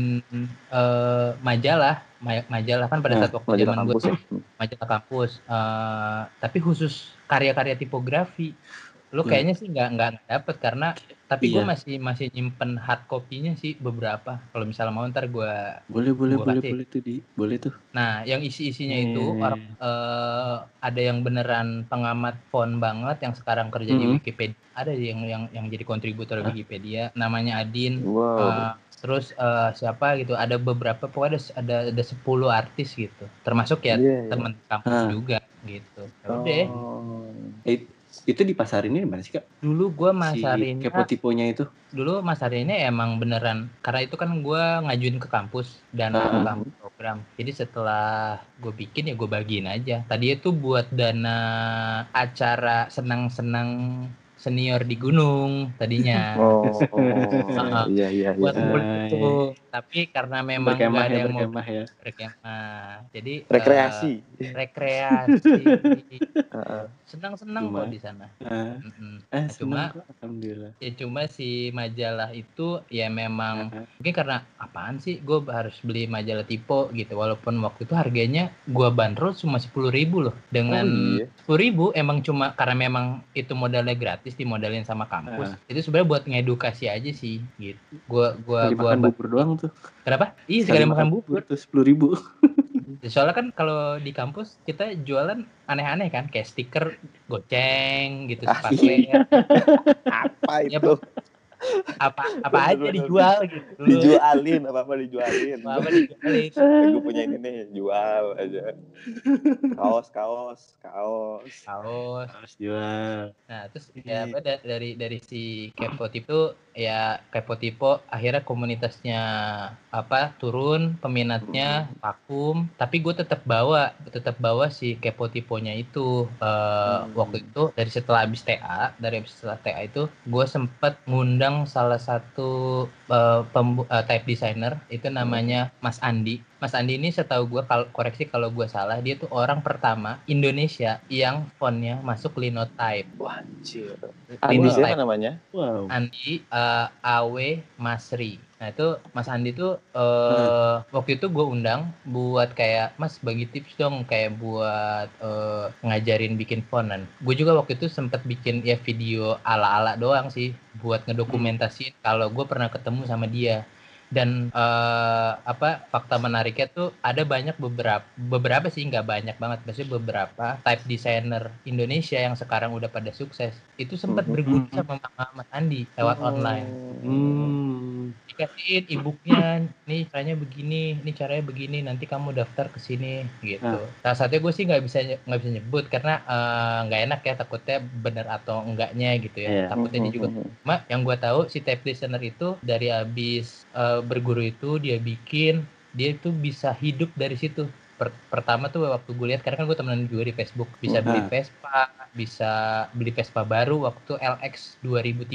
eh, majalah, Ma- majalah kan pada Nah, saat waktu zaman gue kampus ya? majalah kampus. Eh, tapi khusus karya-karya tipografi lu Hmm. kayaknya sih nggak nggak dapet karena tapi gue Iya. masih masih nyimpen hard copy-nya sih beberapa kalau misalnya mau ntar gue Boleh boleh Gua boleh kasih. boleh tuh di boleh tuh. nah yang isi-isinya itu Hmm. orang eh, ada yang beneran pengamat font banget yang sekarang kerja di Hmm. Wikipedia ada yang yang yang jadi kontributor Hah? Wikipedia namanya Adin wow Eh, terus eh, siapa gitu ada beberapa pokoknya ada ada ada 10 artis gitu termasuk ya Iya, iya. teman kampus Ah. juga gitu Ya udah Oh. Itu di pasarinnya di mana sih kak? dulu gua Si masarinnya kepo tiponya itu. dulu masarinnya emang beneran karena itu kan gua ngajuin ke kampus dan Ah. kampus program jadi setelah gue bikin ya gue bagiin aja tadi itu buat dana acara senang-senang senior di gunung tadinya [LAUGHS] Oh, [LAUGHS] Ah. iya iya iya. buat Ah, itu tapi karena memang berkemah nggak ada ya yang mau berkemah ya. berkemah jadi eh, Rekreasi. rekreasi [LAUGHS] Heeh. senang-senang Cuma- kok di sana Mm-mm. eh, cuma- senang kok, alhamdulillah. ya cuma si majalah itu ya memang Ah, mungkin karena apaan sih gue harus beli majalah tipo gitu walaupun waktu itu harganya gue bandrol cuma sepuluh ribu loh dengan Oh, iya. sepuluh ribu emang cuma karena memang itu modalnya gratis dimodalin sama kampus itu sebenarnya buat ngedukasi aja sih gitu. Gua gua Sekali gua makan bubur doang tuh. kenapa? Iya sekali makan bubur. tuh sepuluh ribu. [LAUGHS] soalnya kan kalau di kampus kita jualan aneh-aneh kan kayak stiker goceng gitu Ah, sepatu [LAUGHS] Apa Ya, itu? Apa apa aja dijual gitu Dijualin apa apa dijualin. apa dijualin [LAUGHS] Gue punya ini nih, jual aja. Kaos, kaos, kaos. kaos Harus jual. Nah, terus Ini- ya apa da- dari dari si Kepo Tipo ya Kepo Tipo akhirnya komunitasnya apa turun peminatnya vakum tapi gue tetap bawa tetap bawa si Kepo Tiponya itu Eh, Hmm. waktu itu dari setelah habis TA dari setelah TA itu gue sempet ngundang salah satu eh, pembu- eh, type designer itu namanya Mas Andi Mas Andi ini setahu gue kalau koreksi kalau gue salah dia tuh orang pertama Indonesia yang fontnya masuk linotype Wah, anjir. Linotype. Andi siapa namanya? Wow. Andi eh, Awe Masri. Nah itu Mas Andi tuh eh, waktu itu gue undang buat kayak Mas bagi tips dong kayak buat eh, ngajarin bikin fontan. Gue juga waktu itu sempet bikin ya video ala-ala doang sih buat ngedokumentasiin kalau gue pernah ketemu sama dia. Dan eh, apa fakta menariknya tuh ada banyak beberapa beberapa sih nggak banyak banget maksudnya beberapa type designer Indonesia yang sekarang udah pada sukses itu sempat berguru sama Mas Andi lewat Oh. online Hmm. dikasihin e-booknya nih caranya begini nih caranya begini nanti kamu daftar ke sini gitu Ah. salah satunya gue sih nggak bisa nggak bisa nyebut karena eh, nggak enak ya takutnya bener atau enggaknya gitu ya Iya. takutnya dia juga Cuma yang gue tahu si type designer itu dari habis eh, berguru itu dia bikin dia itu bisa hidup dari situ. Per- pertama tuh waktu gue lihat karena kan gue temenan juga di Facebook bisa beli Ah. Vespa, bisa beli Vespa baru waktu LX 2013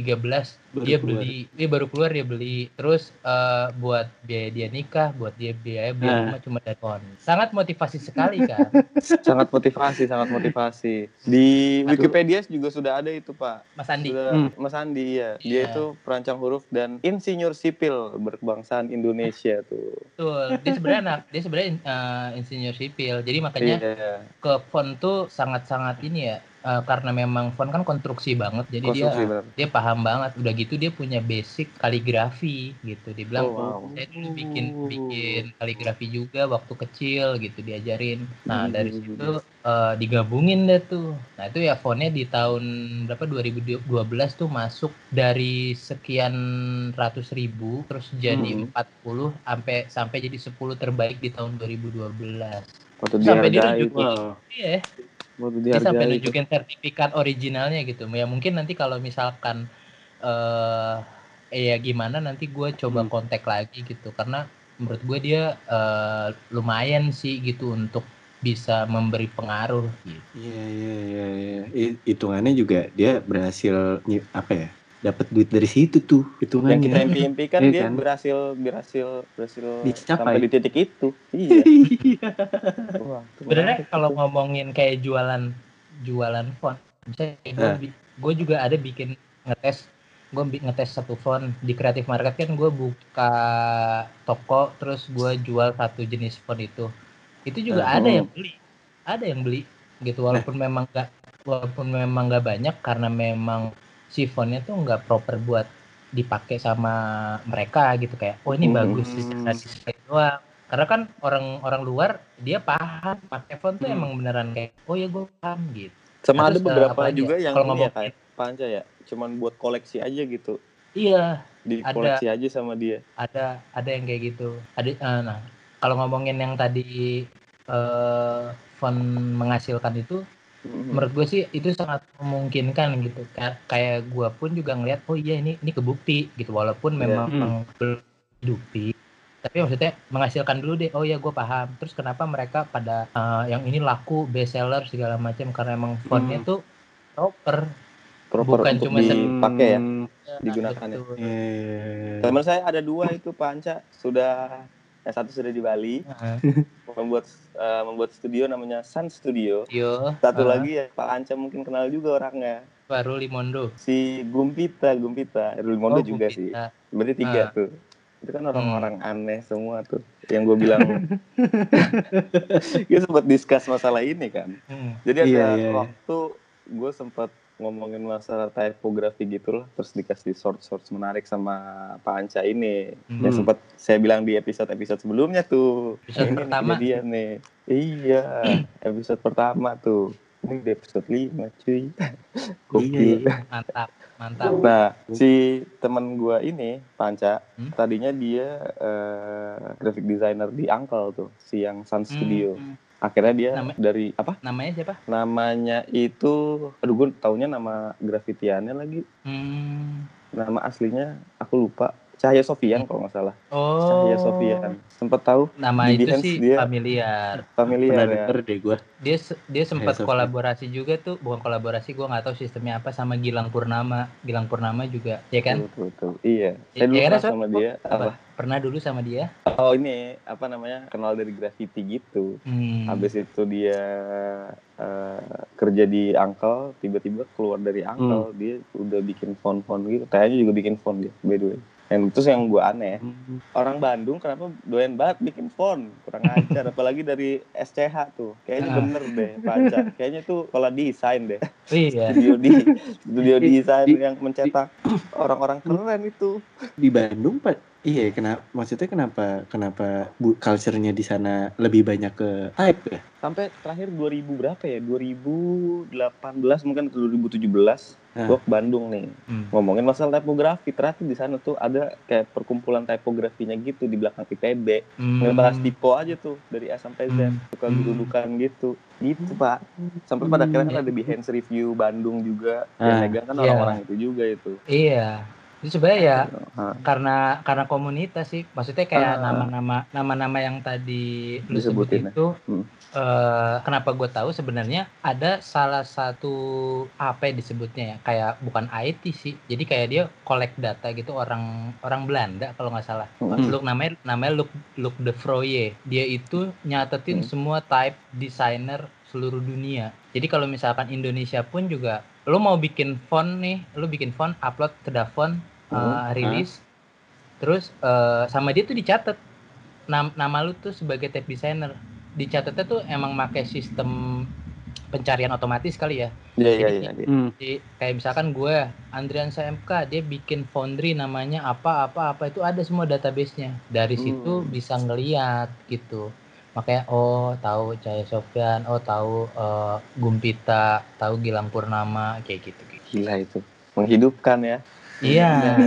Baru dia keluar. beli dia baru keluar dia beli terus eh, buat biaya dia nikah buat dia biaya beli Ah. rumah cuma dari pohon sangat motivasi sekali kan [LAUGHS] sangat motivasi, sangat motivasi. Di Aduh. Wikipedia juga sudah ada itu, Pak. Mas Andi Sudah Hmm. Mas Andi ya. Iya. Dia itu perancang huruf dan insinyur sipil berkebangsaan Indonesia tuh. betul dia sebenarnya anak dia sebenarnya eh, insinyur sipil jadi makanya Iya. ke font tuh sangat-sangat ini ya eh, karena memang font kan konstruksi banget jadi Konstruksi dia benar. dia paham banget udah gitu dia punya basic kaligrafi gitu dia bilang Oh, wow. saya dulu bikin bikin kaligrafi juga waktu kecil gitu diajarin nah dari Hmm. situ eh, digabungin deh tuh nah itu ya fontnya di tahun berapa 2012 tuh masuk dari sekian ratus ribu terus jadi Hmm. 40 sampai sampai jadi 10 terbaik di tahun 2012 Waktu Sampai dia dihargai, nunjukin. Iya waktu dia sampai dihargai. nunjukin sertifikat originalnya gitu ya mungkin nanti kalau misalkan eh ya gimana nanti gue coba Hmm. kontak lagi gitu karena menurut gue dia eh, lumayan sih gitu untuk bisa memberi pengaruh gitu. Iya iya iya iya. Hitungannya juga dia berhasil apa ya? Dapat duit dari situ tuh yang hitungannya. kita impi-impikan Iya dia kan? berhasil berhasil berhasil Dicapai. sampai di titik itu iya [LAUGHS] Iya. Sebenarnya kalau ngomongin kayak jualan jualan font, misalnya Ah. gue juga ada bikin ngetes gue ngetes satu font di Creative Market kan gue buka toko terus gue jual satu jenis font itu itu juga Ah, ada oh. yang beli ada yang beli gitu walaupun memang gak walaupun memang gak banyak karena memang si fontnya tuh nggak proper buat dipakai sama mereka gitu kayak oh ini Hmm. bagus secara display doang karena kan orang-orang luar dia paham pakai font tuh Hmm. emang beneran kayak oh ya gue paham gitu sama Terus, ada eh, beberapa apa aja? juga yang Kalau ini ya panca ya cuman buat koleksi aja gitu iya di Ada. koleksi aja sama dia ada ada yang kayak gitu ada eh, nah kalau ngomongin yang tadi eh font menghasilkan itu Menurut gue sih itu sangat memungkinkan gitu Ka- kayak gue pun juga ngeliat oh iya ini ini kebukti gitu walaupun Iya. memang Hmm. belum tapi maksudnya menghasilkan dulu deh oh iya gue paham terus kenapa mereka pada eh, yang ini laku best seller segala macam karena emang fontnya Hmm. tuh proper proper bukan untuk cuma dipakai ya Hmm, Digunakan ya? Iya iya iya. teman saya ada dua itu panca sudah yang satu sudah di Bali. Heeh. [LAUGHS] membuat eh, membuat studio namanya Sun Studio. Yo, satu eh, lagi ya Pak Anca mungkin kenal juga orangnya. Baru Limondo. Si Gumpita Gumpita. Rulmondo Oh, juga Gumpita. sih berarti tiga Ah. tuh. Itu kan orang-orang aneh semua tuh. Yang gue bilang. [LAUGHS] [LAUGHS] Gue sempat discuss masalah ini kan. Hmm. jadi ada Iya, iya, iya. waktu gue sempat ngomongin masalah typography gitu lah terus dikasih short shorts menarik sama Pak Anca ini Hmm. yang sempat saya bilang di episode episode sebelumnya tuh Episode ini pertama. dia nih iya episode pertama tuh ini di episode 5 cuy [LAUGHS] Gokil. Iya, mantap mantap Nah, si teman gua ini, Panca, Hmm? tadinya dia eh, graphic designer di Uncle tuh, si yang Sun Studio. Hmm, Akhirnya dia Nama- dari apa? namanya siapa Namanya itu, aduh gue taunya nama grafitiannya lagi. hmm. Nama aslinya aku lupa. Cahaya Sofian kalau nggak salah. oh Cahaya Sofian. Sempet tahu? nama Di itu Behance sih dia- familiar Familiar Pernah ya. denger deh gua. dia dia sempat Sofian. kolaborasi juga tuh bukan kolaborasi gua nggak tahu sistemnya apa sama Gilang Purnama Gilang Purnama juga ya kan Betul, betul. Iya. Iya, Saya dulu iya kenal Sob? sama dia. apa Apa? pernah dulu sama dia Oh ini apa namanya? Kenal dari graffiti gitu. hmm. Habis itu dia eh, kerja di Uncle, tiba-tiba keluar dari Uncle, dia udah bikin font-font gitu. Kayaknya juga bikin font dia, by the way. Dan terus yang gue aneh, Hmm. orang Bandung kenapa doyan banget bikin font? Kurang ajar, [LAUGHS] apalagi dari SCH tuh. Kayaknya Ah. bener deh, Panca. Kayaknya tuh kalau desain deh. iya Studio di studio Di- desain di- yang mencetak orang-orang keren itu. Di Bandung Pak. Iya, kenapa maksudnya kenapa kenapa bu, culture-nya di sana lebih banyak ke type ya? Sampai terakhir 2000 berapa ya? 2018 mungkin atau 2017. Nah. Gue ke Bandung nih. Hmm. ngomongin masalah tipografi ternyata di sana tuh ada kayak perkumpulan tipografinya gitu di belakang IPB Hmm. ngebahas tipe aja tuh dari A sampai Z Hmm. suka Hmm. gerudukan gitu gitu pak sampai pada akhirnya kan ada Behance Review Bandung juga yang Ah, megang kan iya. orang-orang itu juga itu iya itu sebenarnya ya karena karena komunitas sih maksudnya kayak nama-nama nama-nama yang tadi lu Disebutin sebut ya. itu Hmm. eh, kenapa gue tahu sebenarnya ada salah satu apa ya disebutnya ya kayak bukan IT sih jadi kayak dia collect data gitu orang orang Belanda kalau nggak salah Hmm. Look namanya namanya Look Look de Froye dia itu nyatetin Hmm. semua type designer seluruh dunia jadi kalau misalkan Indonesia pun juga lo mau bikin font nih lo bikin font upload ke Davon Hmm. uh, rilis terus eh, sama dia tuh dicatat Nam- nama lu tuh sebagai type designer dicatatnya tuh emang pakai sistem pencarian otomatis kali ya. Iya iya Jadi- iya. iya. Hmm. Kayak misalkan gue Andrian SMK dia bikin foundry namanya apa apa apa itu ada semua database-nya. Dari situ Hmm. bisa ngeliat gitu. Makanya oh tahu Cahaya Sofyan, oh tahu eh, Gumpita, tahu Gilang Purnama kayak gitu. Gila itu. Menghidupkan ya. Iya.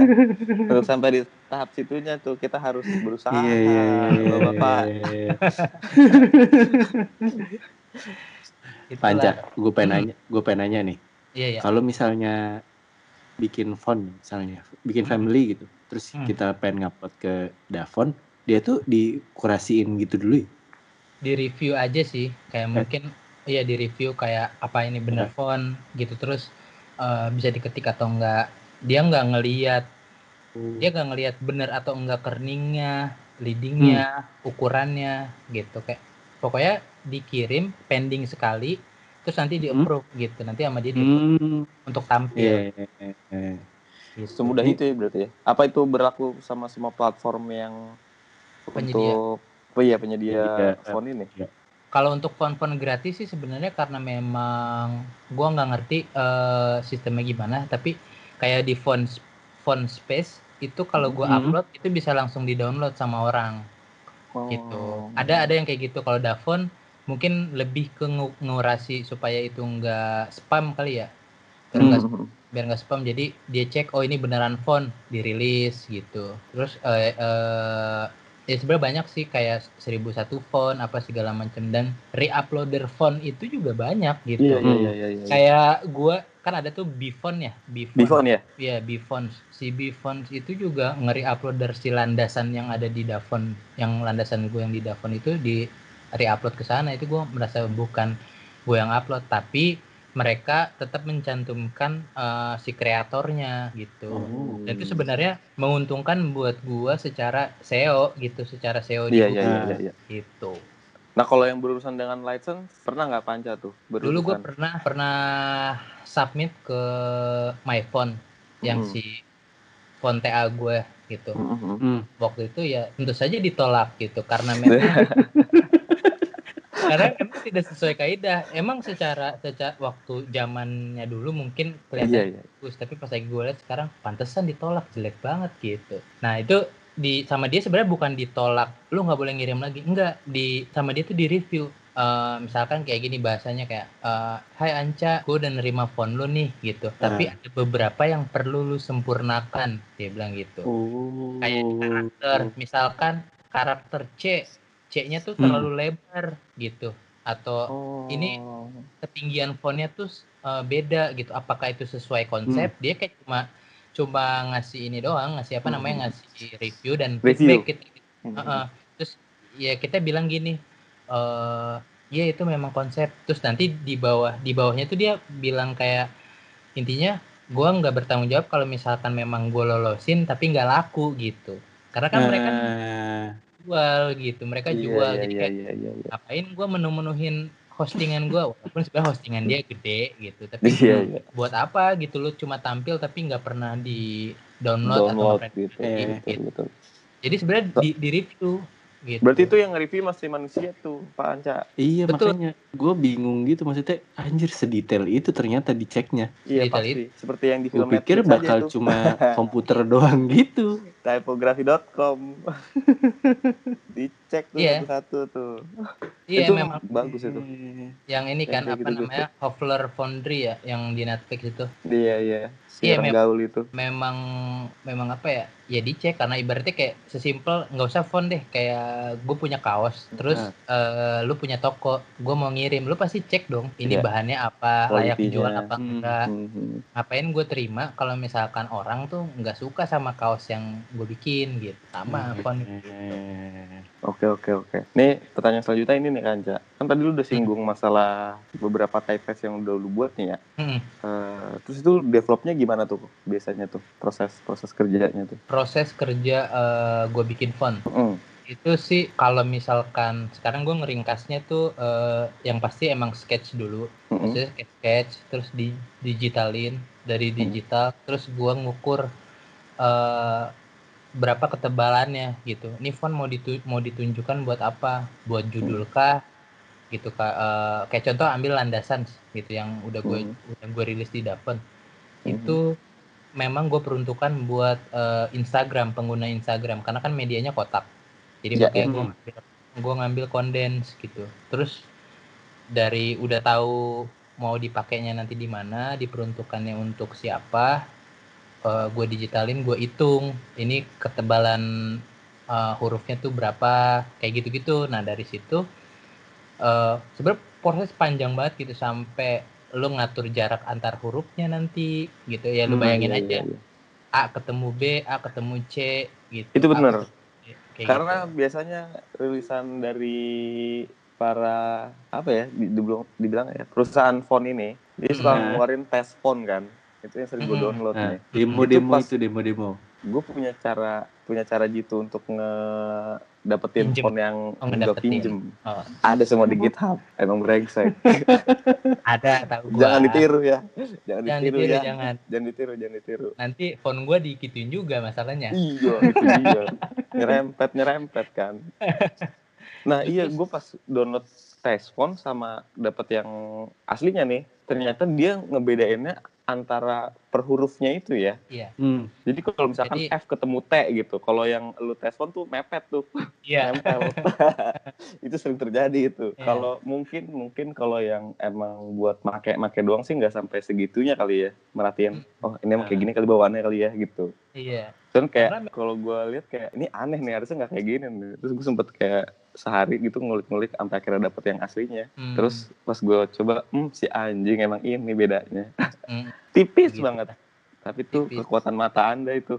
Untuk sampai di tahap situnya tuh kita harus berusaha. Iya iya iya. Bapak. iya. [LAUGHS] Itulah. Panca, gue pengen nanya, gue pengen nanya nih. Iya iya. Kalau misalnya bikin font misalnya, bikin family gitu, terus Hmm. kita pengen ngupload ke Davon, dia tuh dikurasiin gitu dulu ya? Di review aja sih. Kayak mungkin iya di review kayak apa ini bener font gitu terus eh, bisa diketik atau enggak. Dia nggak ngeliat dia nggak ngelihat bener atau enggak kerningnya, leadingnya, ukurannya gitu kayak pokoknya dikirim pending sekali terus nanti di Hmm. approve gitu nanti sama dia di Hmm, untuk tampil iya, iya, iya. gitu. Semudah itu ya berarti ya. Apa itu berlaku sama semua platform yang Penyedia. untuk oh iya penyedia phone ini? Kalau untuk font-font gratis sih sebenarnya karena memang gua nggak ngerti eh, sistemnya gimana tapi kayak di font font space itu kalau gua Hmm. upload itu bisa langsung di download sama orang gitu. Oh. Ada ada yang kayak gitu kalau Davon mungkin lebih ke ngu- ngurasi supaya itu enggak spam kali ya. Biar nggak Hmm. biar nggak spam jadi dia cek oh ini beneran font dirilis gitu. Terus eh, eh, ya sebenarnya banyak sih kayak 1001 font apa segala macam dan reuploader font itu juga banyak gitu. Iya iya iya iya. iya. Kayak gua kan ada tuh Bfont ya, Bfont. Bifon ya? Iya, Bfont. Si Bfont itu juga ngeri-uploader si landasan yang ada di Davon, yang landasan gue yang di Davon itu di re-upload ke sana itu gue merasa bukan gue yang upload, tapi mereka tetap mencantumkan eh, si kreatornya gitu. Oh. Dan itu sebenarnya menguntungkan buat gua secara SEO gitu, secara SEO Iya iya iya Google iya. iya. gitu. Nah kalau yang berurusan dengan license pernah nggak panca tuh? Dulu gue Berurusan. pernah pernah submit ke MyPhone yang Hmm. si font TA gue gitu. Hmm. Hmm. Waktu itu ya tentu saja ditolak gitu karena memang [LAUGHS] karena memang tidak sesuai kaidah. Emang secara secara waktu zamannya dulu mungkin Iya kelihatan iya. bagus, tapi pas lagi gue lihat sekarang pantesan ditolak jelek banget gitu. Nah itu di sama dia sebenarnya bukan ditolak, lu nggak boleh ngirim lagi, enggak di sama dia tuh di review. Eh, misalkan kayak gini bahasanya kayak eh, Hai Anca, gue udah nerima phone lu nih gitu. Tapi Ah. ada beberapa yang perlu lu sempurnakan, dia bilang gitu. Oh. Kayak karakter, misalkan karakter C, C-nya tuh Hmm. terlalu lebar gitu. Atau Oh. ini- ketinggian fontnya tuh uh, beda gitu. Apakah itu sesuai konsep? Dia kayak cuma cuma ngasih ini doang, ngasih apa namanya ngasih review dan Review. feedback gitu. Hmm. Heeh. Terus ya kita bilang gini, eh ya itu memang konsep. Terus nanti di bawah di bawahnya tuh dia bilang kayak intinya gua nggak bertanggung jawab kalau misalkan memang gue lolosin tapi nggak laku gitu. Karena kan mereka Ah, jual gitu, mereka Iya, jual iya, jadi iya, kayak iya, iya, iya. ngapain gue menu-menuhin hostingan gue walaupun sebenarnya hostingan dia gede gitu tapi Iya, iya. buat apa gitu lu cuma tampil tapi nggak pernah di download, Download atau gitu. Eh, Betul, betul. jadi sebenarnya di, di review gitu Berarti itu yang nge-review masih manusia tuh, Pak Anca. iya Betul. makanya gue bingung gitu maksudnya anjir sedetail itu ternyata diceknya. Iya Detail pasti. Seperti yang di Gue film pikir Netflix bakal cuma [LAUGHS] komputer doang gitu. typography.com. [LAUGHS] Dicek tuh Iya. satu-satu tuh. iya itu memang bagus itu. yang ini Yang kan kayak apa gitu-gitu. namanya Hovler Foundry ya yang di Netflix itu Iya, iya. Si Iya, orang gaul itu. memang memang apa ya ya dicek karena ibaratnya kayak sesimpel nggak usah font deh kayak gue punya kaos terus eh, lu punya toko gue mau ngirim lu pasti cek dong ini Iya. bahannya apa layak dijual apa Hmm. enggak Mhm. ngapain gue terima kalau misalkan orang tuh nggak suka sama kaos yang gue bikin gitu sama Hmm. font Eh, Oke oke oke. Nih pertanyaan selanjutnya ini nih Kanca. Kan tadi lu udah singgung masalah beberapa typeface yang udah lu buat nih ya. Mm-mm. Eh, terus itu developnya gimana tuh biasanya tuh proses proses kerjanya tuh? proses kerja gue bikin font Mm. itu sih kalau misalkan sekarang gue ngeringkasnya tuh eh, yang pasti emang sketch dulu Mm-mm. maksudnya sketch sketch terus di digitalin dari digital terus gua ngukur eh, berapa ketebalannya gitu ini font mau ditu mau ditunjukkan buat apa buat judul kah gitu Kak. Eh, kayak contoh ambil landasan gitu yang udah gue Hmm. udah gue rilis di Dapen. Mhm. Itu memang gue peruntukan buat eh, Instagram, pengguna Instagram karena kan medianya kotak. Jadi Ya, makanya ya. gue ngambil gue ngambil kondens gitu. Terus dari udah tahu mau dipakainya nanti di mana, diperuntukannya untuk siapa, eh, gue digitalin, gue hitung ini ketebalan eh, hurufnya tuh berapa, kayak gitu-gitu. Nah dari situ eh sebenarnya proses panjang banget gitu sampai lu ngatur jarak antar hurufnya nanti gitu ya lu Hmm, bayangin iya, aja iya, iya. A ketemu B A ketemu C gitu Itu kayak Karena gitu. biasanya rilisan dari para apa ya di- dibilang, dibilang ya perusahaan font ini dia suka Hmm. ngeluarin test font kan itu yang sering gue download Nah, nih. demo-demo pas- itu demo-demo. gue punya cara punya cara gitu untuk ngedapetin Pinjem. font yang Oh, gue pinjem. Oh, ada semua di GitHub emang brengsek. [LAUGHS] Ada tahu gua. Jangan ditiru ya. Jangan, jangan ditiru, ditiru ya. jangan. Jangan ditiru jangan ditiru. Nanti font gua dikituin juga masalahnya. Iya itu dia. Nyerempet nyerempet kan. Nah iya gue pas download test font sama dapet yang aslinya nih ternyata dia ngebedainnya antara per hurufnya itu ya. Iya. Hmm. jadi kalau misalkan Jadi- F ketemu T gitu kalau yang lu test font tuh mepet tuh. Iya. [LAUGHS] Nempel. [LAUGHS] Itu sering terjadi itu. Iya. kalau mungkin mungkin kalau yang emang buat make make doang sih nggak sampai segitunya kali ya merhatiin oh ini emang kayak gini kali bawaannya kali ya gitu. Iya. Cuman kayak Karena- kalau gue lihat kayak ini aneh nih harusnya nggak kayak gini nih. Terus gue sempet kayak sehari gitu ngulik-ngulik sampai akhirnya dapet yang aslinya. Hmm, Terus pas gue coba, hmm si anjing emang ini bedanya. hmm. [LAUGHS] Tipis Gitu. banget. Tapi tuh Tipis. kekuatan mata anda itu.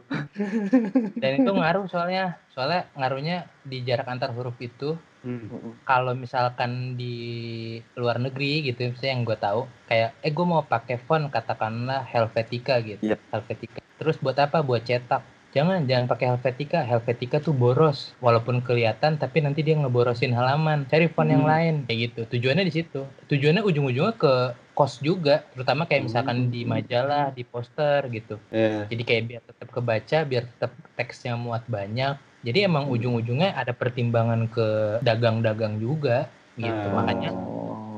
[LAUGHS] dan itu ngaruh soalnya soalnya ngaruhnya di jarak antar huruf itu Hmm. kalau misalkan di luar negeri gitu misalnya yang gue tahu kayak eh gue mau pakai font katakanlah Helvetica gitu Iya. Helvetica terus buat apa buat cetak jangan jangan pakai Helvetica Helvetica tuh boros walaupun kelihatan tapi nanti dia ngeborosin halaman cari font yang Hmm. lain kayak gitu tujuannya di situ tujuannya ujung-ujungnya ke cost juga terutama kayak misalkan di Hmm. majalah di poster gitu Ya. jadi kayak biar tetap kebaca biar tetap teksnya muat banyak jadi emang Hmm. ujung-ujungnya ada pertimbangan ke dagang-dagang juga gitu Ah. makanya Oh.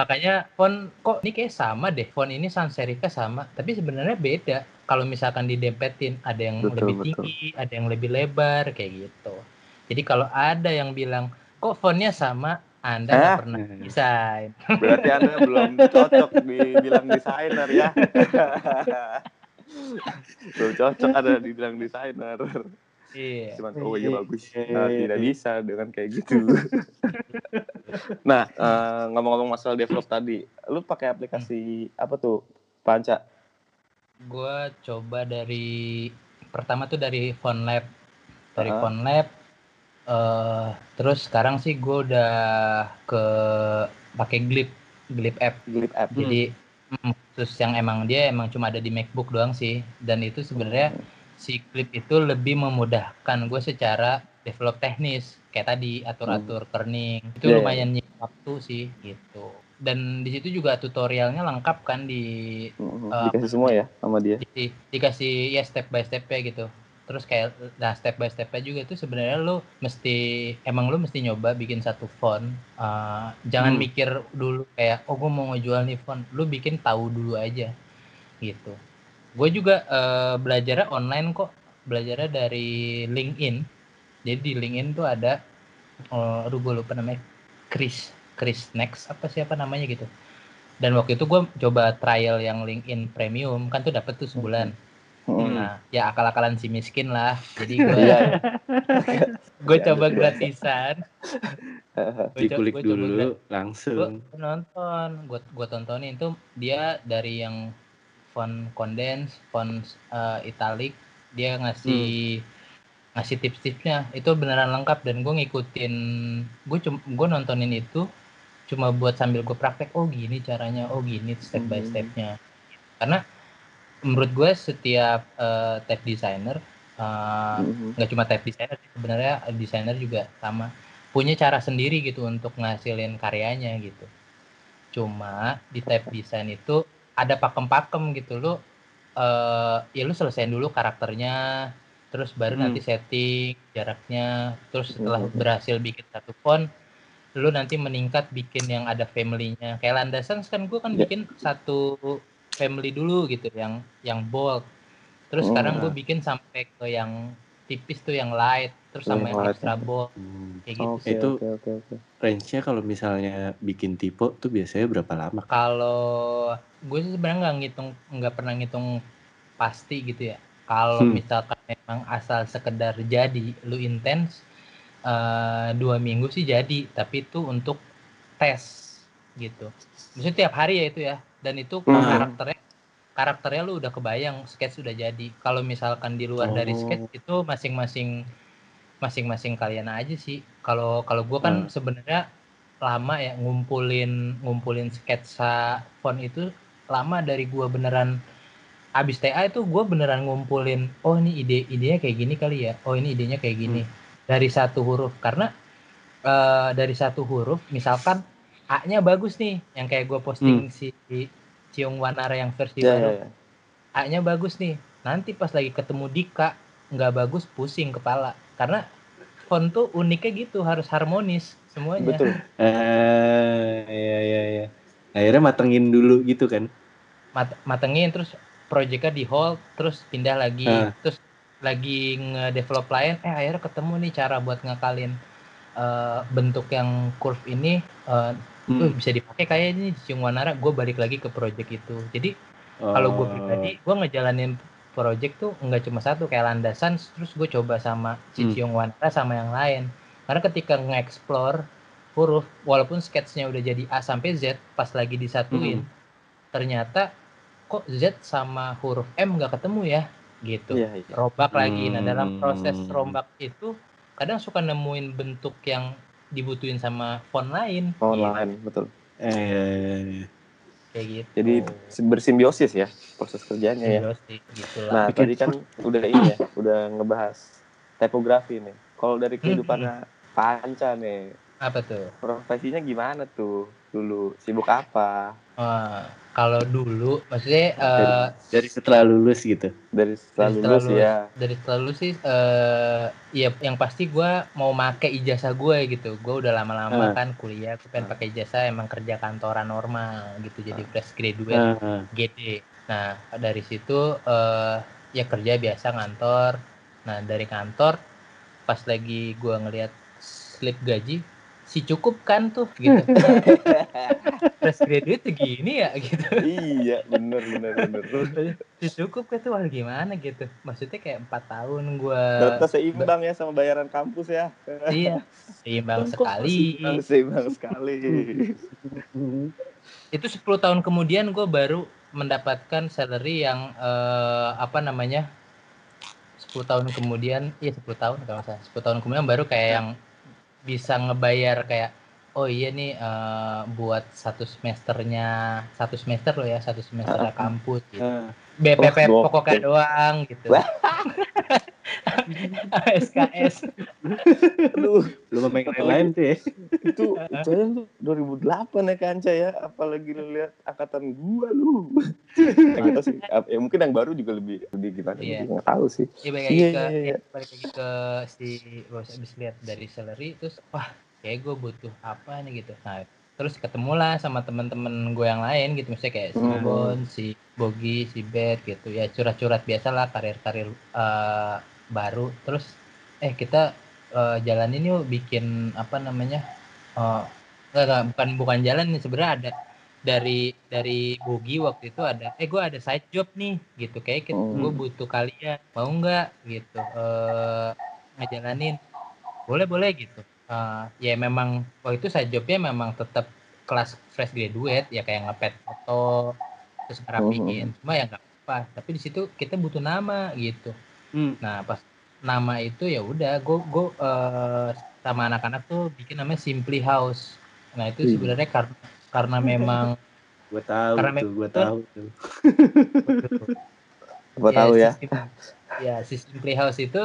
Makanya font kok ini kayak sama deh font ini sans serifnya sama tapi sebenarnya beda kalau misalkan didempetin ada yang Betul, lebih betul. tinggi ada yang lebih lebar kayak gitu jadi kalau ada yang bilang kok fontnya sama anda nggak Ah. pernah desain [LAUGHS] Berarti anda belum cocok dibilang desainer ya. [LAUGHS] belum cocok ada dibilang desainer. Iya Cuman oh iya bagus. Iya. Nah, tidak bisa dengan kayak [LAUGHS] gitu. nah, eh, ngomong-ngomong masalah develop tadi, lu pakai aplikasi apa tuh? Panca. gue coba dari pertama tuh dari Font Lab dari Ah. Font Lab eh terus sekarang sih gue udah ke pakai Glip Glip app Glip app. jadi mm, terus yang emang dia emang cuma ada di MacBook doang sih dan itu sebenarnya si Glip itu lebih memudahkan gue secara develop teknis. Kayak tadi atur-atur kerning. Itu Iya, iya. lumayan nyita waktu sih gitu. Dan di situ juga tutorialnya lengkap kan di Eh, Dikasih semua ya sama dia. di, dikasih ya step by stepnya gitu. Terus kayak nah step by stepnya juga itu sebenarnya lu mesti emang lu mesti nyoba bikin satu font Eh, jangan Hmm. mikir dulu kayak oh gue mau ngejual nih font. Lu bikin tahu dulu aja gitu gue juga eh, belajarnya online kok. Belajarnya dari LinkedIn. Jadi di LinkedIn tuh ada eh, aduh gue lupa namanya. Chris Chris Next apa siapa namanya gitu. Dan waktu itu gue coba trial yang LinkedIn Premium kan tuh dapet tuh sebulan. Mhm. nah ya akal-akalan si miskin lah. Jadi [LAUGHS] gue gue [LAUGHS] coba gratisan. Dikulik coba dulu gra- langsung. gue nonton gue gue tontonin. Tuh dia dari yang font condense font eh, italic dia ngasih ngasih tips-tipsnya itu beneran lengkap dan gue ngikutin gue cuma gue nontonin itu cuma buat sambil gue praktek oh gini caranya oh gini step by Hmm. stepnya karena menurut gue setiap eh, tech designer eh, Mhm. nggak cuma type designer sebenarnya desainer juga sama punya cara sendiri gitu untuk ngasilin karyanya gitu cuma di type design itu ada pakem-pakem gitu lu eh ya lu selesaiin dulu karakternya terus baru Hmm. nanti setting jaraknya terus setelah Mhm. berhasil bikin satu font lu nanti meningkat bikin yang ada family-nya kayak landasan kan gue kan Ya. bikin satu family dulu gitu yang yang bold terus Oh. sekarang gue bikin sampai ke yang tipis tuh yang light terus Oh, sama yang light. extra bold Hmm. kayak gitu Oke, sih. Itu- oke, oke, oke. Range-nya kalau misalnya bikin tipe tuh biasanya berapa lama? kalau gue sih sebenarnya nggak ngitung nggak pernah ngitung pasti gitu ya kalau Hmm. misalkan memang asal sekedar jadi lu intens eh, dua minggu sih jadi tapi itu untuk tes gitu maksudnya tiap hari ya itu ya dan itu Hmm. karakternya karakternya lu udah kebayang sketch udah jadi kalau misalkan di luar dari Oh. sketch itu masing-masing masing-masing kalian aja sih. Kalau kalau gue kan Hmm. sebenarnya lama ya ngumpulin ngumpulin sketsa font itu lama dari gua beneran. Abis TA itu gue beneran ngumpulin oh ini ide idenya kayak gini kali ya. Oh ini idenya kayak gini. Dari satu huruf. Karena eh, dari satu huruf misalkan A-nya bagus nih yang kayak gue posting si Ciung Wanara yang versi Ya, baru. ya, ya. A-nya bagus nih. Nanti pas lagi ketemu Dika nggak bagus pusing kepala karena font tuh uniknya gitu harus harmonis semuanya Betul. Eh, ya ya ya. Akhirnya matengin dulu gitu kan? mat- matengin terus projectnya di hold terus pindah lagi Ah. terus lagi nge-develop lain eh akhirnya ketemu nih cara buat ngakalin eh, bentuk yang curve ini eh, Hmm. "Wih, bisa dipakai kayak ini di Ciung Wanara gue balik lagi ke project itu jadi kalau gue Oh. pribadi gue ngejalanin project tuh nggak cuma satu kayak landasan terus gue coba sama si Hmm. Wanara sama yang lain karena ketika nge-explore huruf walaupun sketsnya udah jadi A sampai Z pas lagi disatuin Hmm. ternyata kok Z sama huruf M nggak ketemu ya gitu Iya, iya. robak lagi nah dalam proses Hmm. rombak itu kadang suka nemuin bentuk yang dibutuhin sama font lain Gitu, Online, betul. Eh. Kayak gitu Jadi bersimbiosis ya proses kerjanya ya. Simbiosis, gitu lah. Nah, Bikin tadi kan udah ini ya, udah ngebahas tipografi nih. Kalau dari kehidupannya Panca nih, apa tuh profesinya gimana tuh dulu? Sibuk apa? Wah, kalau dulu maksudnya eh, Dari setelah lulus gitu. Dari setelah Dari lulus setelah ya. dari selalu sih eh ya yang pasti gue mau make ijazah gue gitu. Gue udah lama-lama Ah. kan kuliah gue pengen pakai ijazah emang kerja kantoran normal gitu. Jadi fresh graduate Ah, GD nah dari situ eh ya kerja biasa ngantor. Nah dari kantor pas lagi gue ngelihat slip gaji si cukup kan tuh gitu. [LAUGHS] Fresh graduate segini ya gitu. Iya, bener bener bener. si cukup kan tuh wah gimana? gitu. Maksudnya kayak empat tahun gue Ternyata seimbang ya sama bayaran kampus ya. iya seimbang sekali. Seimbang, seimbang sekali. [LAUGHS] itu 10 tahun kemudian gue baru mendapatkan salary yang eh, apa namanya 10 tahun kemudian iya 10 tahun kalau salah. 10 tahun kemudian baru kayak yang bisa ngebayar kayak oh iya nih eh, buat satu semesternya satu semester lo ya satu semester kampus gitu. BPP Oh, pokoknya doang gitu. SKS [LAUGHS] Lu sama yang lain-lain tuh ya. itu itu aja tuh 2008 ya Kanca ya. Apalagi lu lihat angkatan gua lu. Nggak tahu sih. Ya, mungkin yang baru juga lebih lebih gimana? Iya. Nggak tahu sih. ya balik lagi Iya, ke iya, iya. ya, balik lagi ke si bos abis lihat dari salary terus wah kayak gue butuh apa nih gitu nah terus ketemulah sama teman-teman gue yang lain gitu misalnya kayak si Hmm. Bon, si Bogi, si Bet gitu ya curhat-curhat biasa lah karir-karir eh, baru. Terus eh kita eh, jalanin yuk bikin apa namanya eh, enggak, bukan bukan jalan nih sebenarnya ada dari dari Bogi waktu itu ada eh gue ada side job nih gitu. Kayak kita, Hmm. gue butuh kalian mau nggak gitu eh ngejalanin. Boleh boleh gitu Eh, ya memang waktu itu side jobnya memang tetap kelas fresh graduate ya kayak ngepet foto terus ngerapiin cuma ya nggak apa tapi di situ kita butuh nama gitu Hmm. nah pas nama itu ya udah gue gue eh, sama anak-anak tuh bikin namanya Simply House nah itu Wih. sebenarnya karena karena memang Gua tahu Karena tuh, memang- tahu tuh. Gua tahu ya. sistem- ya sistem playhouse itu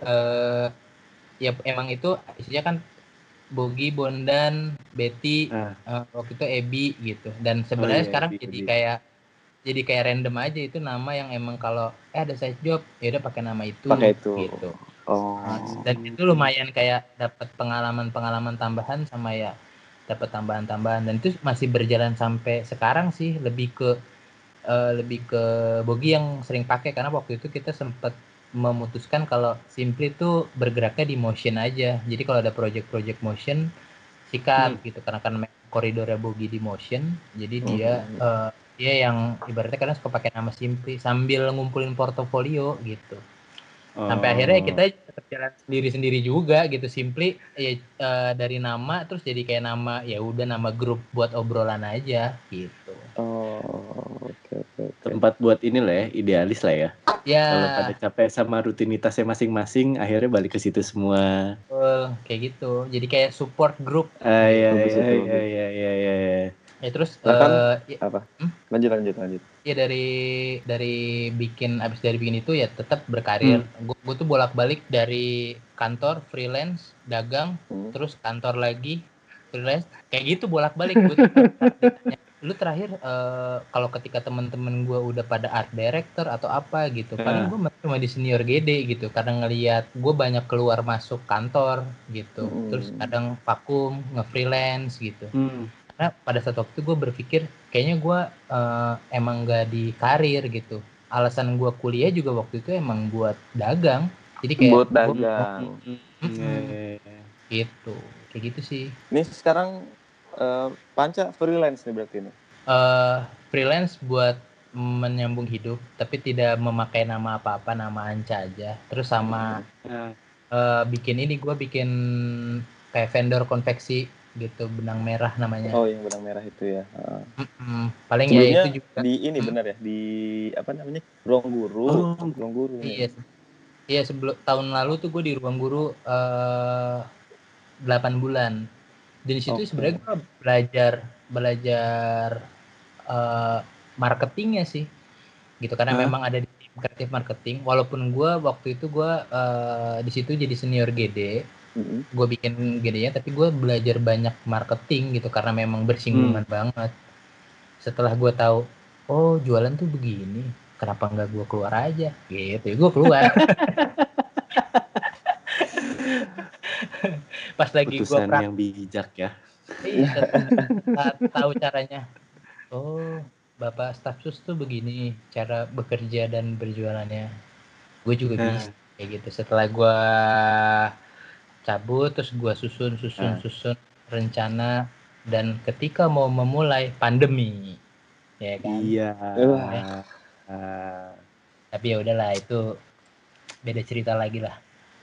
eh ya emang itu isinya kan Bogi, Bondan, Betty, Ah. eh, waktu itu Ebi gitu. Dan sebenarnya iya, sekarang Ebi, jadi Ebi. kayak jadi kayak random aja itu nama yang emang kalau eh ada side job ya udah pakai nama itu Pakai itu. gitu. Oh. dan itu lumayan kayak dapat pengalaman-pengalaman tambahan sama ya dapat tambahan-tambahan dan itu masih berjalan sampai sekarang sih lebih ke eh, lebih ke Bogi yang sering pakai karena waktu itu kita sempat memutuskan kalau Simply itu bergeraknya di motion aja jadi kalau ada project-project motion sikat gitu karena kan koridornya Bogi di motion jadi dia Hmm. eh, dia yang ibaratnya kadang suka pakai nama Simply sambil ngumpulin portofolio gitu sampai Oh. akhirnya kita tetap jalan sendiri-sendiri juga gitu simply ya eh, dari nama terus jadi kayak nama ya udah nama grup buat obrolan aja gitu Oh, oke oke oke. Tempat buat ini lah ya, idealis lah ya. ya Kalau pada capek sama rutinitasnya masing-masing, akhirnya balik ke situ semua. betul, kayak gitu jadi kayak support Ah, iya, iya, itu. iya, iya, iya, iya, iya. ya terus Nah, kan- eh, ya, Apa? Hmm? Lanjut lanjut lanjut. ya dari dari bikin abis dari bikin itu ya tetap berkarir gue tuh bolak-balik dari kantor freelance dagang Hmm. terus kantor lagi freelance kayak gitu bolak-balik gue [LAUGHS] lu terakhir eh, kalau ketika teman-teman gue udah pada art director atau apa gitu paling gue cuma di senior GD gitu karena ngelihat gue banyak keluar masuk kantor gitu Hmm. terus kadang vakum nge-freelance gitu Hmm. karena pada saat waktu gue berpikir kayaknya gue eh, emang gak di karir gitu alasan gue kuliah juga waktu itu emang buat dagang jadi kayak Buat gua- dagang. Iya, iya, iya. gitu kayak gitu sih Ini sekarang eh, Panca freelance nih berarti ini. eh freelance buat menyambung hidup tapi tidak memakai nama apa-apa nama Anca aja terus sama Nah, eh, bikin ini gue bikin kayak vendor konveksi gitu benang merah namanya Oh, yang benang merah itu ya. Heeh. Mm-mm. paling ya itu juga di ini benar ya di apa namanya ruang guru Oh, ruang guru Iya, iya sebelum tahun lalu tuh gue di ruang guru eh 8 bulan. Dan di situ Oke. sebenarnya gue belajar belajar eh marketingnya sih, gitu karena Hah? memang ada di tim kreatif marketing. Walaupun gue waktu itu gue eh di situ jadi senior GD, Mm-mm. gue bikin GD-nya, tapi gue belajar banyak marketing gitu karena memang bersinggungan banget. Setelah gue tahu, oh jualan tuh begini, kenapa nggak gue keluar aja? Gitu, gue keluar. [LAUGHS] [LAUGHS] Pas lagi gue Putusan praktek, yang bijak ya. [LAUGHS] tahu caranya. Oh, bapak staff sus tuh begini cara bekerja dan berjualannya. Gue juga Nah. bisa kayak gitu. Setelah gue cabut, terus gue susun, susun, Nah. susun rencana dan ketika mau memulai pandemi, ya kan. Iya. Ah. Tapi ya udahlah itu beda cerita lagi lah.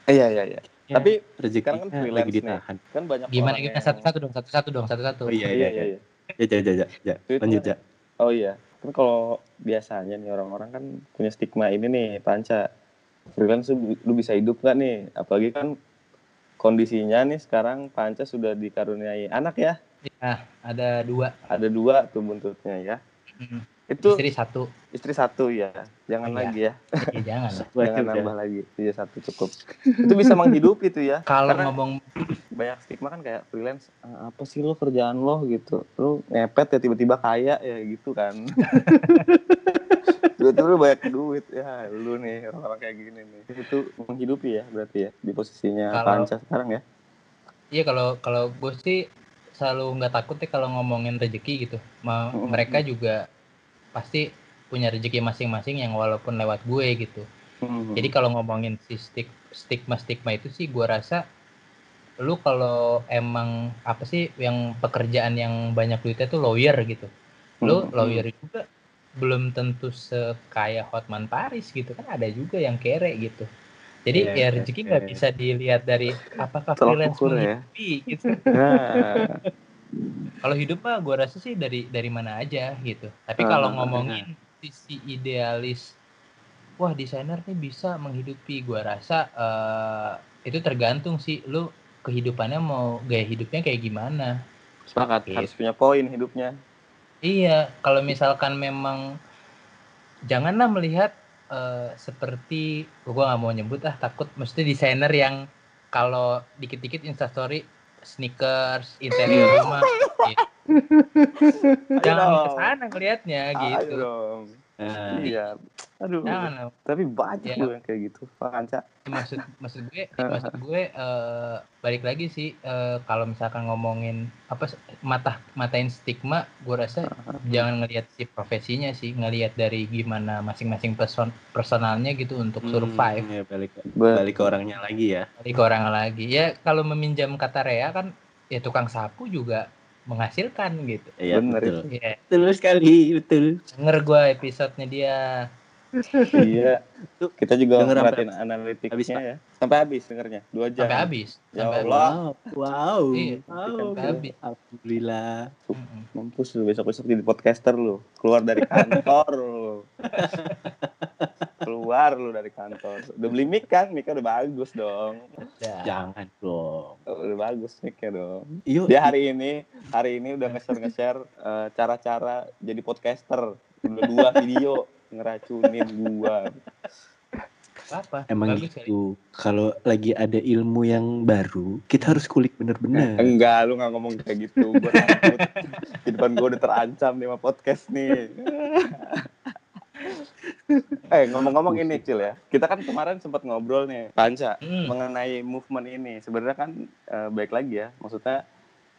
Iya iya iya. Ya, Tapi sekarang kan freelance lagi nih. ditahan. kan banyak Gimana gimana satu-satu dong, satu-satu dong, satu-satu. Oh iya Iya iya iya iya. iya. Ya, ja, ja. Itu Lanjut ya. Oh iya. Kan kalau biasanya nih orang-orang kan punya stigma ini nih panca freelance lu, bisa hidup nggak nih? Apalagi kan kondisinya nih sekarang panca sudah dikaruniai anak ya. Nah, ada dua. Ada dua tuh buntutnya ya. Mm. Itu Istri satu. istri satu ya. Jangan Iya. lagi ya. Ya, jangan Jangan [LAUGHS] udah. nambah lagi. Iya satu cukup. itu bisa menghidupi tuh ya. Kalau ngomong banyak stigma kan kayak freelance "Ah, apa sih lo kerjaan lo gitu lu ngepet ya tiba-tiba kaya ya gitu kan [LAUGHS] tiba-tiba banyak duit ya lu nih orang-orang kayak gini nih itu menghidupi ya berarti ya di posisinya Kalau- panca sekarang ya Iya kalau kalau gue sih selalu nggak takut ya kalau ngomongin rezeki gitu. Ma-. Mereka juga pasti punya rezeki masing-masing yang walaupun lewat gue gitu. Hmm. Jadi kalau ngomongin si stig- stigma-stigma itu sih gue rasa lu kalau emang apa sih yang pekerjaan yang banyak duitnya tuh lawyer gitu. Lu Hmm. lawyer juga belum tentu sekaya Hotman Paris gitu kan ada juga yang kere gitu. Jadi Iya, ya iya, rezeki nggak iya. bisa dilihat dari apakah freelance ukur ya. gitu. nah, Kalau hidup mah gue rasa sih dari dari mana aja gitu. Tapi Ah, kalau ngomongin sisi idealis, wah desainer nih bisa menghidupi. Gue rasa eh, itu tergantung sih lu kehidupannya mau gaya hidupnya kayak gimana. sepakat Gitu. harus punya poin hidupnya Iya, kalau misalkan memang janganlah melihat eh, seperti gua nggak mau nyebut ah takut mesti desainer yang kalau dikit-dikit instastory sneakers interior rumah gitu. jangan ke sana ngelihatnya Ayo gitu. dong Nah, Iya. Aduh. Jangan loh. Tapi banyak Ya. loh yang kayak gitu. Pak Anca. maksud maksud gue [LAUGHS] maksud gue eh, balik lagi sih eh, kalau misalkan ngomongin apa mata matain stigma gue rasa jangan ngelihat si profesinya sih ngelihat dari gimana masing-masing person personalnya gitu untuk survive hmm, ya balik balik ke orangnya lagi ya. balik ke orang lagi ya kalau meminjam kata Rea kan ya tukang sapu juga menghasilkan gitu Iya betul. ya Betul sekali, betul. denger gue episodenya dia iya. Tuh, Kita juga denger sampai- merhatiin analitiknya habis, ya. Sampai habis dengernya. Dua jam. sampai habis Ya sampai habis. Allah. Wow, wow, Iya, wow. sampai habis. Alhamdulillah. Mampus lu besok-besok jadi podcaster lu. Keluar dari kantor lu. [LAUGHS] Keluar lu dari kantor. Udah beli mic kan? Mic udah bagus dong. Jangan dong. Udah bagus mic-nya dong. Yuk, Dia hari ini hari ini udah nge-share nge-share eh, cara-cara jadi podcaster. Udah dua video ngeracunin gua. apa emang bagus gitu. Kalau lagi ada ilmu yang baru, kita harus kulik bener-bener. Enggak, lu nggak ngomong kayak gitu. Gua takut. Kehidupan gua udah terancam nih sama podcast nih. eh ngomong-ngomong ini Cil ya, kita kan kemarin sempat ngobrol nih, Panca, Hmm. mengenai movement ini. Sebenarnya kan eh, baik lagi ya, maksudnya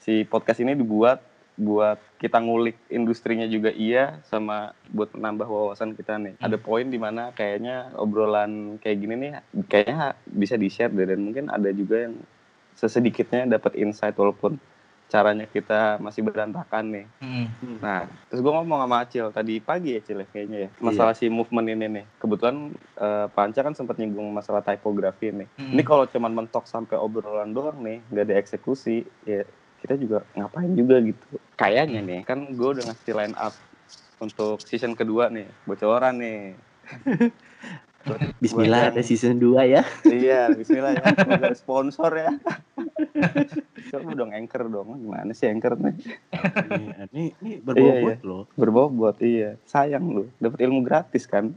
si podcast ini dibuat buat kita ngulik industrinya juga iya, sama buat menambah wawasan kita nih. Ada poin di mana kayaknya obrolan kayak gini nih, kayaknya bisa di share deh dan mungkin ada juga yang sesedikitnya dapat insight walaupun caranya kita masih berantakan nih. Mm-mm. Nah, terus gue ngomong sama Acil tadi pagi ya Cil ya, kayaknya ya. Masalah si movement ini nih. Kebetulan eh, Panca kan sempat nyinggung masalah typografi nih. Mm. Ini kalau cuman mentok sampai obrolan doang nih, nggak ada eksekusi, ya kita juga ngapain juga gitu. Kayaknya nih, kan gue udah ngasih line up untuk season kedua nih, bocoran nih. [LAUGHS] Bismillah ada season 2 ya. iya, bismillah ya. Semoga sponsor ya. [LAUGHS] Coba dong anchor dong. Gimana sih anchor nih? Iya, ini ini berbobot loh. berbobot iya sayang lu dapat ilmu gratis kan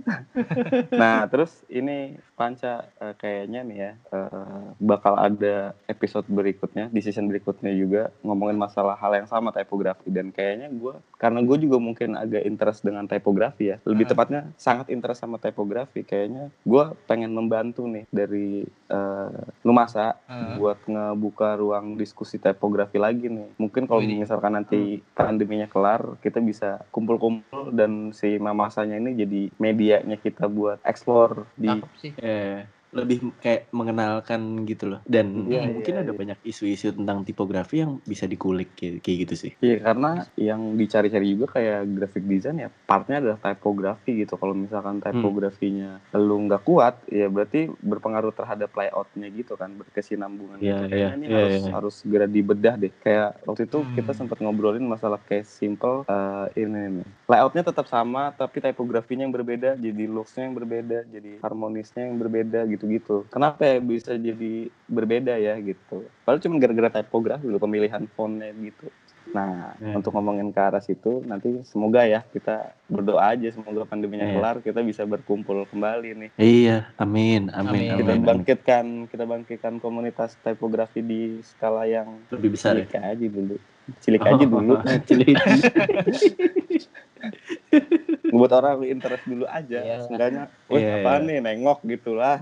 [LAUGHS] nah terus ini panca eh, kayaknya nih ya eh, bakal ada episode berikutnya di season berikutnya juga ngomongin masalah hal yang sama typografi dan kayaknya gue karena gue juga mungkin agak interest dengan typografi ya lebih Hmm. tepatnya sangat interest sama typografi kayaknya gue pengen membantu nih dari eh, Lumasa Hmm. buat ngebuka ruang diskusi typografi lagi nih. Mungkin kalau misalkan nanti pandeminya kelar, kita bisa kumpul-kumpul dan si mamasanya ini jadi medianya kita buat explore di Cakep sih. Eh, lebih kayak mengenalkan gitu loh. Dan Iya, mungkin iya, ada iya. banyak isu-isu tentang tipografi yang bisa dikulik kayak, kayak gitu sih. Iya karena yang dicari-cari juga kayak graphic design ya partnya adalah typografi gitu. Kalau misalkan typografinya lu nggak kuat, ya berarti berpengaruh terhadap layoutnya gitu kan, berkesinambungan Iya, gitu. iya, Kayaknya ini iya, harus iya. harus segera dibedah deh. Kayak waktu itu Hmm. kita sempat ngobrolin masalah case simple eh, ini nih. Layoutnya tetap sama, tapi typografinya yang berbeda, jadi looksnya yang berbeda, jadi harmonisnya yang berbeda gitu-gitu. Kenapa ya bisa jadi berbeda ya gitu? Padahal cuma gara-gara typografi loh, pemilihan fontnya gitu. Nah, Ya. untuk ngomongin ke arah situ, nanti semoga ya kita berdoa aja semoga pandeminya Ya. kelar, kita bisa berkumpul kembali nih. Iya, amin, Amin. amin, Kita amin. bangkitkan, kita bangkitkan komunitas typografi di skala yang Lebih besar ya. cilik aja dulu. Cilik aja dulu. [LAUGHS] Cilik. [LAUGHS] [LAUGHS] Buat orang interest dulu aja. Iya. Seenggaknya, wah Iya, apa iya. nih, nengok gitulah.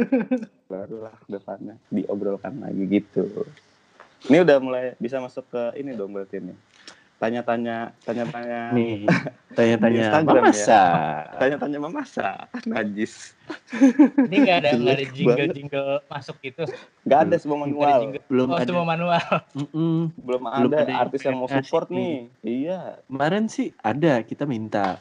[LAUGHS] Barulah depannya diobrolkan lagi gitu. Ini udah mulai bisa masuk ke ini dong berarti nih. Tanya-tanya, tanya-tanya Nih, tanya-tanya Instagram ya. masa. tanya-tanya masa najis ini nggak ada nggak ada jingle jingle masuk gitu nggak ada semua ada manual jingle Belum oh ada. cuma manual Mm-mm. belum Belum ada ada yang artis yang mau support ngasih. nih iya Kemarin sih ada, kita minta.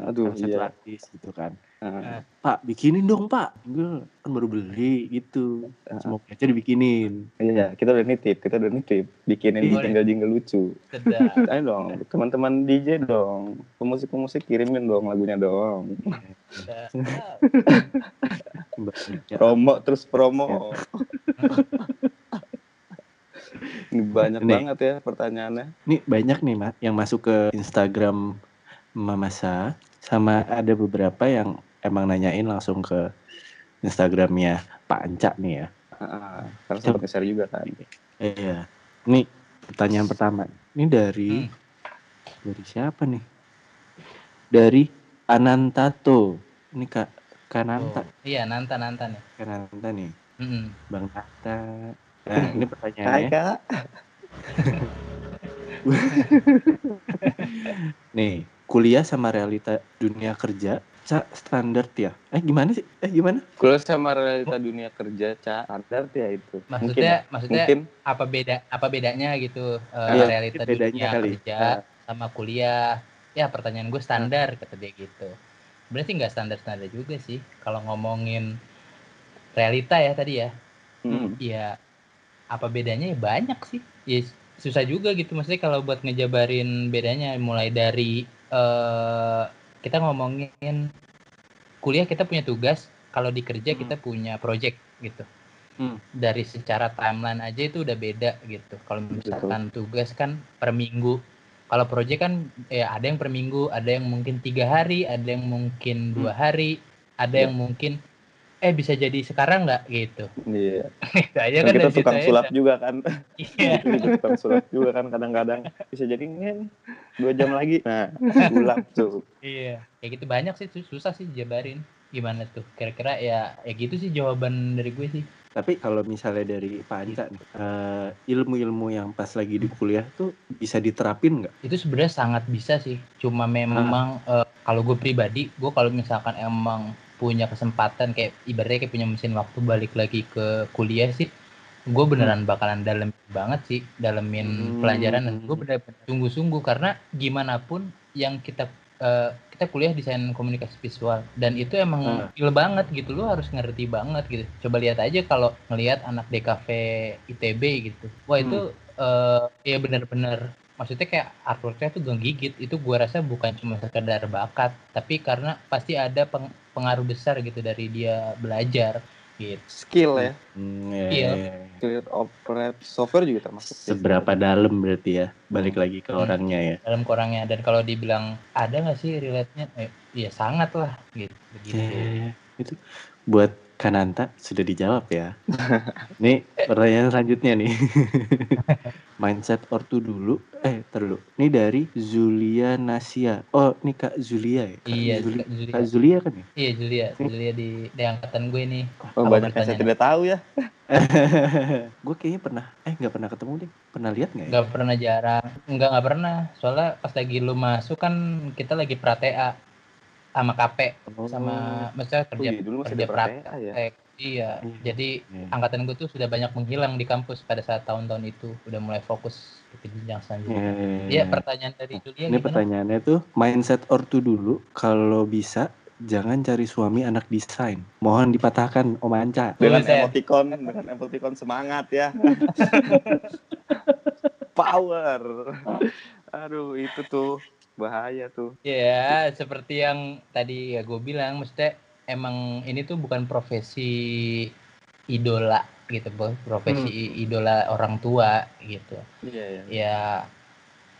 Aduh, satu iya. artis gitu kan. Nah, Pak, bikinin dong pak. Gue kan baru beli gitu. Ah. Semoga aja dibikinin. iya kita udah nitip kita udah nitip. Bikinin jingle jingle lucu. [LAUGHS] Ayo dong teman-teman DJ dong. Pemusik pemusik kirimin dong lagunya dong. [LAUGHS] Promo terus promo. [LAUGHS] Ini banyak Nih. banget ya pertanyaannya. Nih banyak nih mak yang masuk ke Instagram Mamasa sama ada beberapa yang emang nanyain langsung ke Instagramnya Pak Anca nih ya. Ah, karena sempat nge-share juga kan Iya. Nih pertanyaan pertama. Ini dari Hmm. dari siapa nih? Dari Anantato. Ini Kak Kananta. Oh, iya, Nanta Nanta nih. Kananta nih. Mm-mm. Bang Nanta. Nah, ini Hai pertanyaannya. kak. [LAUGHS] [LAUGHS] Nih, kuliah sama realita dunia kerja, standar ya? Eh, gimana sih? Eh, gimana? Kuliah sama realita dunia kerja, Cak. Standar ya itu. Maksudnya maksudnya mungkin apa beda apa bedanya gitu eh, Iya, realita mungkin bedanya dunia kali. kerja Nah. sama kuliah ya pertanyaan gue standar kata dia gitu berarti nggak standar standar juga sih kalau ngomongin realita ya tadi ya hmm, ya apa bedanya ya banyak sih ya susah juga gitu maksudnya kalau buat ngejabarin bedanya mulai dari eh kita ngomongin kuliah kita punya tugas kalau di kerja Hmm. kita punya project gitu Hmm. dari secara timeline aja itu udah beda gitu kalau misalkan tugas kan per minggu kalau project kan ya ada yang per minggu ada yang mungkin tiga hari ada yang mungkin dua hari ada Iya. yang mungkin eh bisa jadi sekarang nggak gitu Iya. [LAUGHS] itu aja Kan kita tukang sulap udah- juga kan. iya [LAUGHS] Kita tukang sulap juga kan kadang-kadang bisa jadi "Ngen, dua jam lagi. Nah, sulap tuh. Iya, kayak gitu banyak sih tuh susah sih jabarin. Gimana tuh? Kira-kira ya ya gitu sih jawaban dari gue sih. Tapi kalau misalnya dari Pak Anca nih, eh, ilmu-ilmu yang pas lagi di kuliah tuh bisa diterapin nggak? Itu sebenarnya sangat bisa sih. Cuma memang eh, kalau gue pribadi, gue kalau misalkan emang punya kesempatan kayak ibaratnya kayak punya mesin waktu balik lagi ke kuliah sih, gue beneran bakalan dalam banget sih dalemin Hmm. pelajaran dan gue bener-bener sungguh-sungguh karena gimana pun yang kita eh, kita kuliah desain komunikasi visual dan itu emang real banget gitu lo harus ngerti banget gitu. Coba lihat aja kalau ngelihat anak DKV ITB gitu wah itu eh ya bener-bener maksudnya kayak artworknya tuh gigit itu gua rasa bukan cuma sekedar bakat tapi karena pasti ada peng- pengaruh besar gitu dari dia belajar gitu Skill ya. Ya, Iya. ya, ya. Skill operate software juga termasuk. ya. Seberapa dalam berarti ya? Balik lagi ke Hmm. orangnya ya. dalam kurangnya dan kalau dibilang ada nggak sih relate-nya eh, ya sangat lah gitu begitu Ya, itu buat Kananta sudah dijawab ya. Nih pertanyaan selanjutnya nih. [LAUGHS] Mindset ortu dulu. Eh, ntar dulu. Ini dari Zulia Nasia. Oh, ini Kak Zulia ya? Kak iya Zulia, Kak Julia Kak Zulia kan ya? iya Julia Julia di di angkatan gue nih Oh, Apa banyak yang saya tidak tahu ya. [LAUGHS] gue kayaknya pernah, eh nggak pernah ketemu deh. Pernah lihat nggak ya? nggak pernah jarang nggak nggak pernah soalnya pas lagi lu masuk kan kita lagi pratea sama KP Oh, sama maksudnya Oh, kerja iya, dulu masih kerja pratea ya. praktek iya Iya. jadi iya. angkatan gue tuh sudah banyak menghilang di kampus pada saat tahun-tahun itu udah mulai fokus ke jenjang selanjutnya iya, iya. Iya pertanyaan dari Julia Ini gimana? pertanyaannya tuh mindset ortu dulu. Kalau bisa jangan cari suami anak desain. Mohon dipatahkan Om Anca. Dengan emoticon, dengan emoticon semangat ya. [LAUGHS] Power. Aduh, itu tuh bahaya tuh. Ya seperti yang tadi ya gue bilang, maksudnya emang ini tuh bukan profesi idola gitu, Bos. profesi idola orang tua gitu. Iya, iya. Ya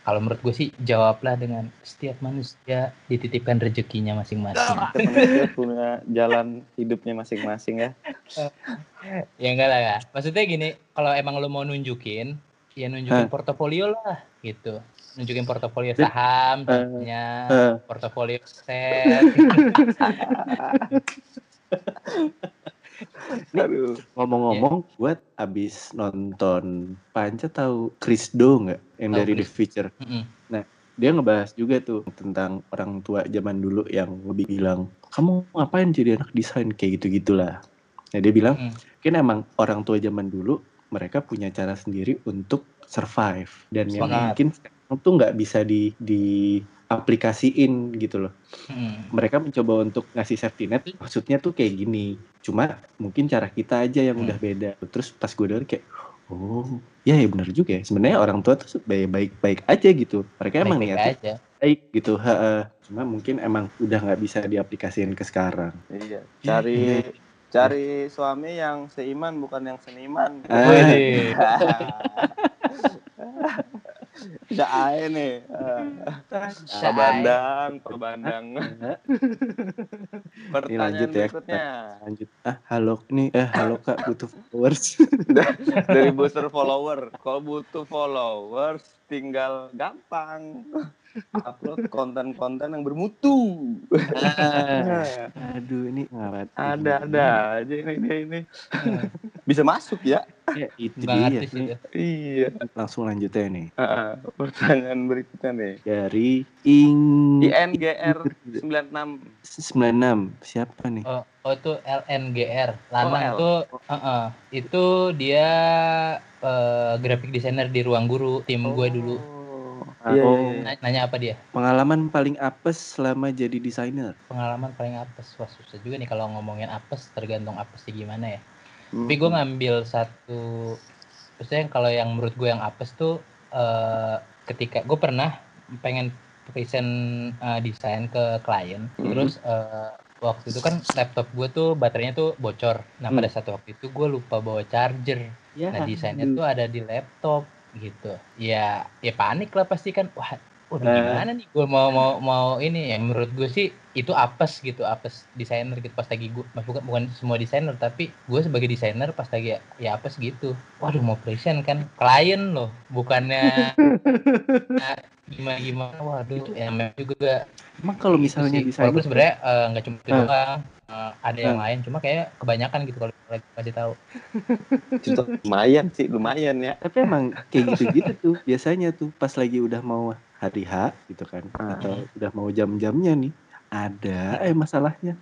kalau menurut gue sih jawablah dengan setiap manusia dititipkan rezekinya masing-masing. Setiap manusia punya jalan hidupnya masing-masing ya. ya enggak lah ya. Maksudnya gini, kalau emang lo mau nunjukin, ya nunjukin Hah. portofolio lah gitu. Nunjukin portofolio saham, eh, contohnya, Eh, portofolio set. [LAUGHS] Aduh. ngomong-ngomong, buat abis nonton Panca tahu Chris Do nggak yang Tahu dari The Chris. Future? Mm-mm. Dia ngebahas juga tuh tentang orang tua zaman dulu yang lebih bilang, kamu ngapain jadi anak desain kayak gitu gitulah. Nah dia bilang, Mm. mungkin emang orang tua zaman dulu mereka punya cara sendiri untuk survive dan yang Semangat. mungkin sekarang tuh nggak bisa di di aplikasiin gitu loh. Mm. Mereka mencoba untuk ngasih safety net, maksudnya tuh kayak gini. Cuma mungkin cara kita aja yang Hmm. udah beda. Terus pas gue denger kayak, oh, ya ya benar juga ya. Sebenarnya orang tua tuh baik baik baik aja gitu. Mereka emang Baik-baik niatnya aja. baik gitu. Ha-ha. Cuma mungkin emang udah nggak bisa diaplikasiin ke sekarang. Iya. Cari iya. cari suami yang seiman bukan yang seniman. Ah. [LAUGHS] [LAUGHS] Udah ae nih. Pak Bandang, Pak Bandang. Pertanyaan lanjut ya, berikutnya Lanjut. Ah, halo nih. Eh, halo Kak, butuh followers. [LAUGHS] dari booster follower. Kalau butuh followers, tinggal gampang upload konten-konten yang bermutu. Ah, [LAUGHS] aduh, ini ngarat. ada ada aja ini ini, ini. Bisa masuk ya? Ya, itu Bang dia. itu. Iya. langsung lanjut ya nih. Ah, pertanyaan berikutnya nih. Dari Ing INGR 96 96. Siapa nih? Oh, oh itu LNGR. Lanang L. tuh uh-uh. itu dia eh, graphic designer di ruang guru tim gue dulu. Oh, Iya, Oh. iya, iya. Na- Nanya apa dia? Pengalaman paling apes selama jadi desainer. Pengalaman paling apes. Wah susah juga nih kalau ngomongin apes tergantung apesnya gimana ya. Hmm. Tapi gue ngambil satu, maksudnya kalau yang menurut gue yang apes tuh eh, ketika gue pernah pengen present eh, desain ke klien, Mhm. terus eh, waktu itu kan laptop gue tuh baterainya tuh bocor. Nah pada satu waktu itu gue lupa bawa charger. Ya. Nah desainnya tuh ada di laptop gitu. Ya ya panik lah pasti kan. Wah, udah Nah. gimana nih? Gue mau mau mau ini ya menurut gue sih itu apes gitu, apes desainer gitu pas lagi gue bukan bukan semua desainer tapi gue sebagai desainer pas lagi ya, ya apes gitu. Waduh mau present kan klien loh, bukannya [LAUGHS] nah, gimana gimana. Waduh, ya memang juga Emang kalau misalnya sih. desainer sebenarnya eh, nggak cuma itu doang. Eh, ada yang Ah. lain cuma kayak kebanyakan gitu kalau lagi kasih tahu. [LAUGHS] Lumayan sih, lumayan ya. tapi emang kayak gitu-gitu tuh biasanya tuh pas lagi udah mau hari H gitu kan Ah. atau udah mau jam-jamnya nih ada eh masalahnya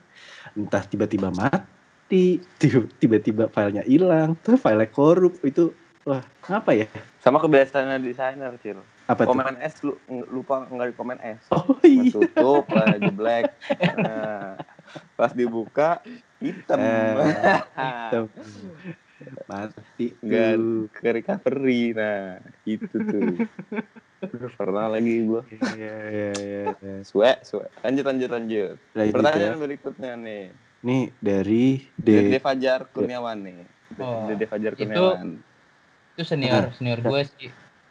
entah tiba-tiba mati ti- tiba-tiba filenya hilang tuh filenya korup itu wah apa ya Sama kebiasaannya desainer, Cil. apa tuh Komen S lu lupa nggak di komen S. oh iya Tutup, lah jeblek. Nah, pas dibuka hitam. Eh, [LAUGHS] Tuh. Mati. Nggak. tuh ke recovery. Nah itu tuh. [LAUGHS] Pernah lagi gua. Iya, iya, iya, iya. suwe suwe lanjut lanjut lanjut. Ya. pertanyaan berikutnya nih. Nih dari Dede D Fajar Kurniawan nih. Oh, Dede Fajar itu- Kurniawan. itu senior senior gue sih.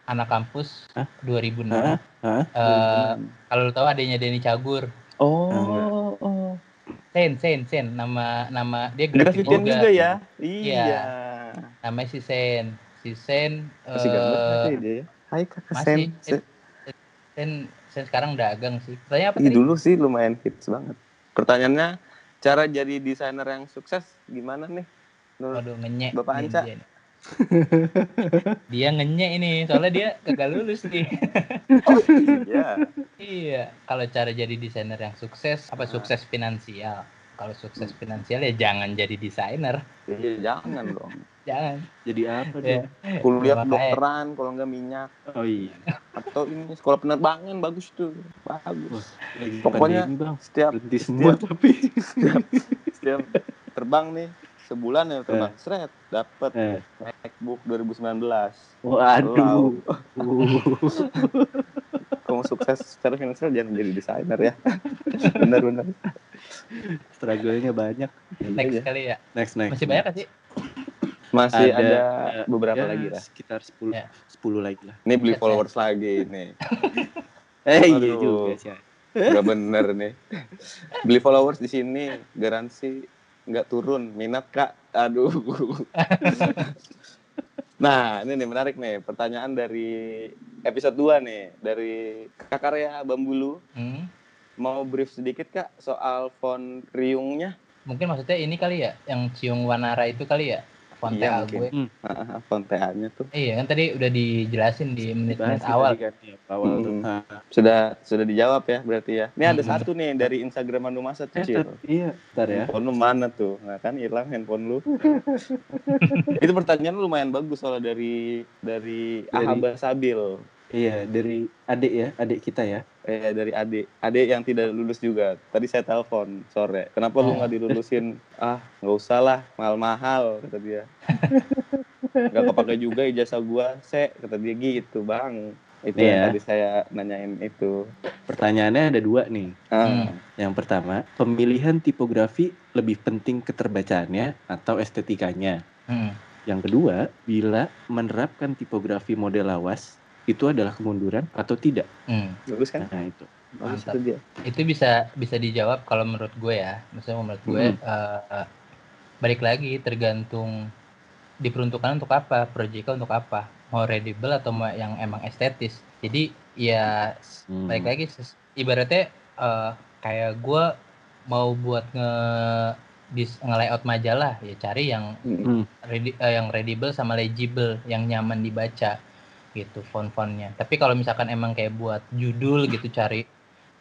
Anak kampus Hah? 2006 Hah? Hah? Eh, kalau lo tahu adanya Denny Cagur. Oh oh Sen Sen Sen. Nama nama dia grafik juga, juga ya? Iya. iya. Namanya si Sen. Si Sen masih gambar eh, sih dia? Ya Hai kakak masih. Sen. Sen, Sen Sen sekarang dagang sih. Tanya apa Ih, tadi? dulu sih lumayan hits banget. Pertanyaannya cara jadi desainer yang sukses gimana nih? Menurut Waduh ngenyek Bapak Anca. [LAUGHS] dia ngenyek ini soalnya dia kagak lulus nih. Ya iya kalau cara jadi desainer yang sukses apa Ah. sukses finansial? Kalau sukses finansial ya jangan jadi desainer. Iya, jangan dong. Jangan. Jadi apa ya dong kuliah Makanya. kedokteran kalau nggak minyak. Oh iya. Atau ini sekolah penerbangan bagus tuh. Bagus. Lagi Pokoknya pandemi, setiap berhenti semua setiap, tapi setiap terbang nih sebulan ya terbang seret dapat eh. MacBook 2019 waduh. [LAUGHS] Kamu sukses secara finansial jangan jadi desainer ya. [LAUGHS] Bener bener struggle-nya banyak. Next Iya. kali ya. Next next. Masih banyak kan sih? Masih Ada- ada, beberapa Ya, lagi lah. sekitar 10 Ya. 10 lagi lah. Ini beli followers lagi nih [LAUGHS] eh iya juga sih Gak bener nih. Beli followers di sini garansi nggak turun minat kak. Aduh. [LAUGHS] Nah ini nih menarik nih pertanyaan dari episode 2 nih dari kak Karya Bambulu. Hmm. mau brief sedikit kak soal font riungnya? Mungkin maksudnya ini kali ya yang ciung wanara itu kali ya font Iya, TA mungkin. gue Ah, font TA-nya tuh iya kan tadi udah dijelasin di menit-menit awal kan, ya, awal tuh Mm-mm. Ah, sudah sudah dijawab ya berarti ya ini ada Hmm. satu nih dari Instagram Anu Masa eh, kecil tar- iya ntar ya Handphone lu mana tuh? Nah kan hilang handphone lu. [LAUGHS] itu pertanyaan lu lumayan bagus soalnya dari dari, Dari- Ahaba Sabil. iya dari adik ya adik kita ya Eh dari adik, adik yang tidak lulus juga. Tadi saya telepon sore. Kenapa lu nggak dilulusin? [LAUGHS] Ah nggak usah lah, mahal-mahal kata dia. [LAUGHS] Gak kepake juga ijazah gua, se kata dia gitu bang. Itu Iya. yang tadi saya nanyain itu. pertanyaannya ada dua nih Ah, Hmm. yang pertama pemilihan tipografi lebih penting keterbacaannya atau estetikanya Hmm. yang kedua bila menerapkan tipografi model lawas itu adalah kemunduran atau tidak? Hmm. Bagus kan? Nah itu. Bagus Mantap. itu dia. itu bisa bisa dijawab kalau menurut gue ya maksudnya menurut gue Mhm. eh, balik lagi tergantung diperuntukkan untuk apa proyeknya untuk apa mau readable atau mau yang emang estetis jadi ya Hmm. balik lagi ibaratnya eh, kayak gue mau buat nge dis nge-layout majalah ya cari yang Mm. ready, eh, yang readable sama legible yang nyaman dibaca gitu font-fontnya tapi kalau misalkan emang kayak buat judul gitu cari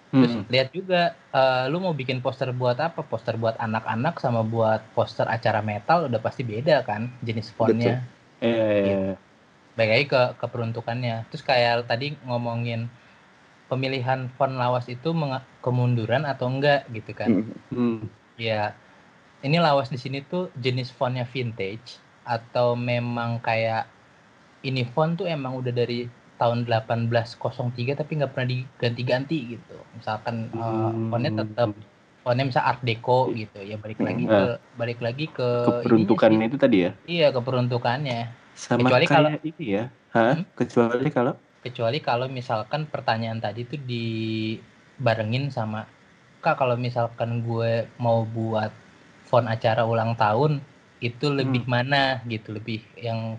Terus Hmm. lihat juga eh, lu mau bikin poster buat apa? Poster buat anak-anak sama buat poster acara metal udah pasti beda kan jenis fontnya. Eh, Baik lagi ke keperuntukannya. Terus kayak tadi ngomongin pemilihan font lawas itu kemunduran atau enggak gitu kan. Mm. hmm. Ya ini lawas di sini tuh jenis fontnya vintage atau memang kayak ini font tuh emang udah dari tahun 1803 tapi nggak pernah diganti-ganti gitu. Misalkan Hmm. fontnya tetap fontnya misal art deco gitu ya balik lagi Hmm. ke balik lagi ke keperuntukan itu tadi ya. Iya keperuntukannya. Sama Kecuali kalau- ini ya. Hah? Hmm? Kecuali kalau Kecuali kalau misalkan pertanyaan tadi tuh dibarengin sama kak kalau misalkan gue mau buat font acara ulang tahun itu lebih mana gitu lebih yang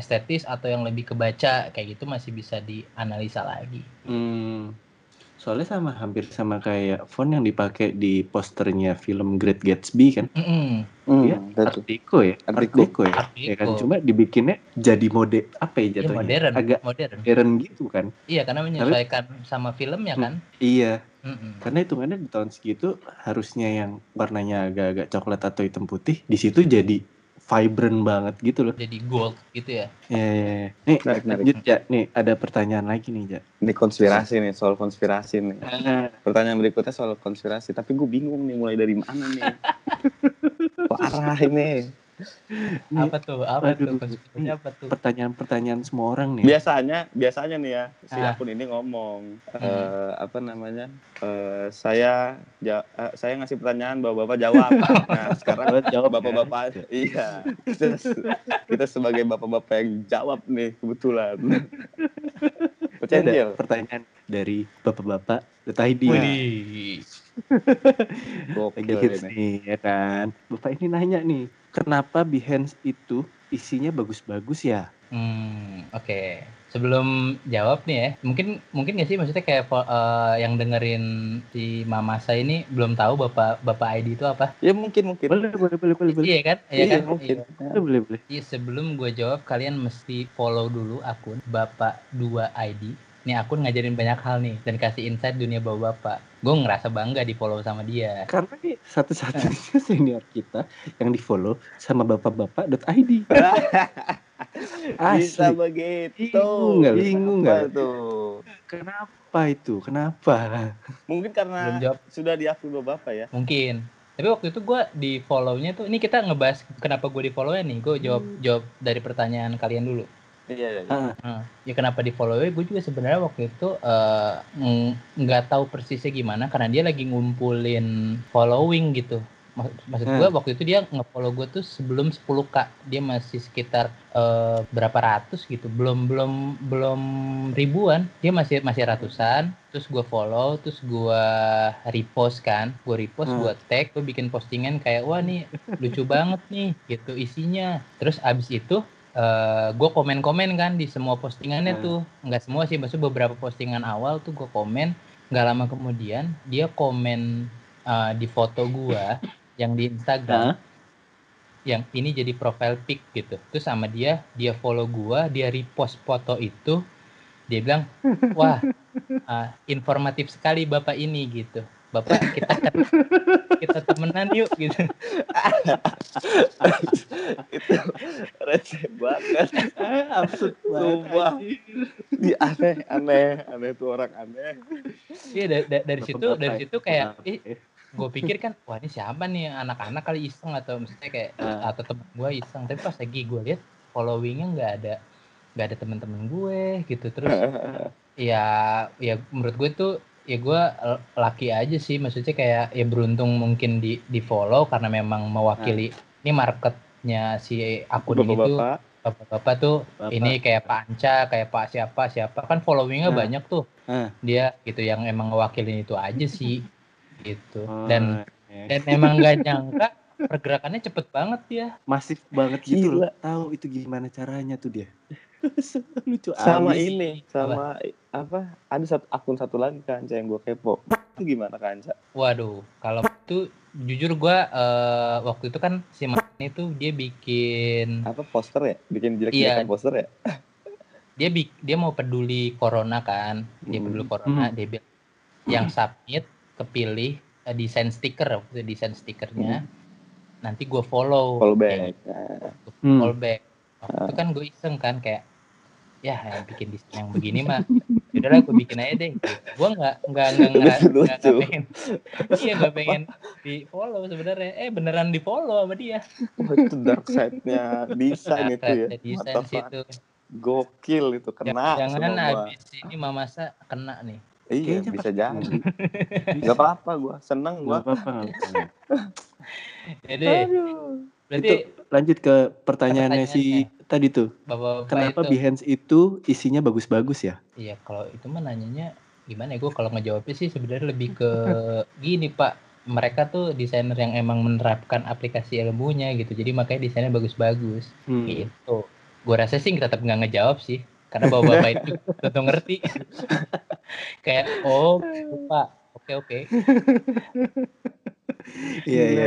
estetis atau yang lebih kebaca kayak gitu masih bisa dianalisa lagi. hmm, soalnya sama hampir sama kayak font yang dipakai di posternya film Great Gatsby kan. Mm, Iya, betul. Art Deco ya. Art Art Deco. Ya. Art Ya kan cuma dibikinnya jadi mode apa ya Iya jatuhnya? modern, Agak modern. modern gitu kan. Iya karena menyesuaikan sama filmnya kan. Iya, Mm-mm. karena hitungannya di tahun segitu harusnya yang warnanya agak-agak coklat atau hitam putih di situ jadi vibrant banget gitu loh. Jadi gold gitu ya. Ya, ya, ya. Nih, Menarik, menarik. lanjut ya. Nih, ada pertanyaan lagi nih, Ja. Ini konspirasi nih, soal konspirasi nih. Ah, Pertanyaan berikutnya soal konspirasi, tapi gue bingung nih mulai dari mana nih. [LAUGHS] Parah ini. Apa tuh? Apa tuh? Aduh. Konspirasi apa tuh? pertanyaan-pertanyaan semua orang nih. Biasanya, biasanya nih ya, si Ah. akun ini ngomong Hmm. eh, apa namanya? eh, saya ja- eh, saya ngasih pertanyaan bapak-bapak jawab. [LAUGHS] Nah, sekarang Jawab, jawab ya. bapak-bapak iya. Kita, kita sebagai bapak-bapak yang jawab nih kebetulan. [LAUGHS] Ini ada pertanyaan dari bapak-bapak ID ya. Widih. [LAUGHS] Lagi Gokil ini. nih, ya kan. Bapak ini nanya nih, kenapa Behance itu isinya bagus-bagus ya? Hmm, oke. Sebelum jawab nih ya, mungkin mungkin nggak sih maksudnya kayak eh, yang dengerin si Mama saya ini belum tahu bapak bapak ID itu apa? Ya mungkin mungkin. Boleh, boleh, boleh, boleh, boleh. Iya kan? Iya kan? mungkin. Boleh, boleh, boleh. Iya, sebelum gue jawab kalian mesti follow dulu akun Bapak 2 ID. Ini akun ngajarin banyak hal nih dan kasih insight dunia bapak-bapak. Gue ngerasa bangga di follow sama dia. Karena ini satu-satunya [LAUGHS] senior kita yang di follow sama bapak-bapak.id. [LAUGHS] Bisa Asli. begitu. Bingung nggak tuh? Kenapa itu? Kenapa? [LAUGHS] Mungkin Belum karena jawab sudah diakui bapak ya. mungkin. Tapi waktu itu gue di follow-nya tuh, ini kita ngebahas kenapa gue di follow-nya nih. Gue jawab jawab dari pertanyaan kalian dulu. Iya, iya. iya. Ah, Nah, ya kenapa di follow gue juga sebenarnya waktu itu eh, ng- nggak tahu persisnya gimana karena dia lagi ngumpulin following gitu. Mak- Maksud gue waktu itu dia nge-follow gue tuh sebelum 10k dia masih sekitar eh, berapa ratus gitu. Belum belum belum ribuan. Dia masih masih ratusan. Terus gue follow terus gue repost kan. Gue repost Hmm. gue tag gue bikin postingan kayak wah nih lucu banget nih gitu isinya. Terus abis itu eh gue komen-komen kan di semua postingannya Hmm. tuh nggak semua sih maksudnya beberapa postingan awal tuh gue komen nggak lama kemudian dia komen eh, di foto gue [LAUGHS] yang di Instagram Hah? yang ini jadi profile pic gitu terus sama dia dia follow gua dia repost foto itu dia bilang [LAUGHS] wah ah, informatif sekali bapak ini gitu bapak kita kita temenan yuk gitu itu receh banget. Absurd Sumpah. Di aneh, aneh, aneh tuh orang aneh. iya da- da- dari situ dari situ kayak ih gue pikir kan wah ini siapa nih anak-anak kali iseng atau misalnya kayak Ah. atau temen gue iseng tapi pas lagi gue lihat followingnya nggak ada nggak ada teman-teman gue gitu terus [LAUGHS] ya ya menurut gue tuh ya gue laki aja sih maksudnya kayak ya beruntung mungkin di di follow karena memang mewakili ini marketnya si akun ini tuh Bapak-bapak. bapak-bapak tuh Bapak. ini kayak Pak Anca, kayak Pak siapa siapa kan followingnya Nah. banyak tuh. Ah. Dia gitu yang emang ngewakilin itu aja sih gitu. Oh, Dan iya. dan emang gak nyangka pergerakannya cepet banget ya. masif banget gitu Gila. loh. Tahu itu gimana caranya tuh dia. [LAUGHS] Lucu sama abis. ini sama apa? ada satu akun satu lagi kanca yang gue kepo. Itu gimana kanca? Waduh, kalau itu jujur gua eh, waktu itu kan si Mas itu dia bikin apa poster ya? Bikin jelek Iya. poster ya? [LAUGHS] Dia bik, dia mau peduli corona kan? Dia Hmm. peduli corona Hmm. dia bilang yang submit kepilih eh, desain stiker waktu desain stikernya. Nanti gue follow. Follow back. Nah, gitu, Hmm. follow back. Waktu itu kan gue iseng kan kayak ya yang bikin desain yang begini mah udahlah gue bikin aja deh. Gue nggak nggak nggak nggak pengen iya nggak pengen di follow sebenarnya. Eh beneran di follow sama dia. Wah, itu dark side-nya desain itu ya. desain situ. gokil itu kena jangan semua. gua. abis ini mamasa kena nih. Iya Kayaknya bisa jadi. Nggak apa-apa gue seneng gue Gak apa-apa. jadi [LAUGHS] berarti Itu lanjut ke pertanyaannya si tadi tuh. bapak-bapak Kenapa itu Behance itu isinya bagus-bagus ya? Iya, kalau itu mah nanyanya gimana ya? Gue kalau ngejawabnya sih sebenarnya lebih ke [LAUGHS] gini Pak. Mereka tuh desainer yang emang menerapkan aplikasi ilmunya gitu. Jadi makanya desainnya bagus-bagus Hmm. gitu. Gue rasa sih tetap nggak ngejawab sih. Karena bapak-bapak itu [LAUGHS] tentu ngerti. [LAUGHS] Kayak, oh gitu, Pak. Oke, oke. Iya, iya,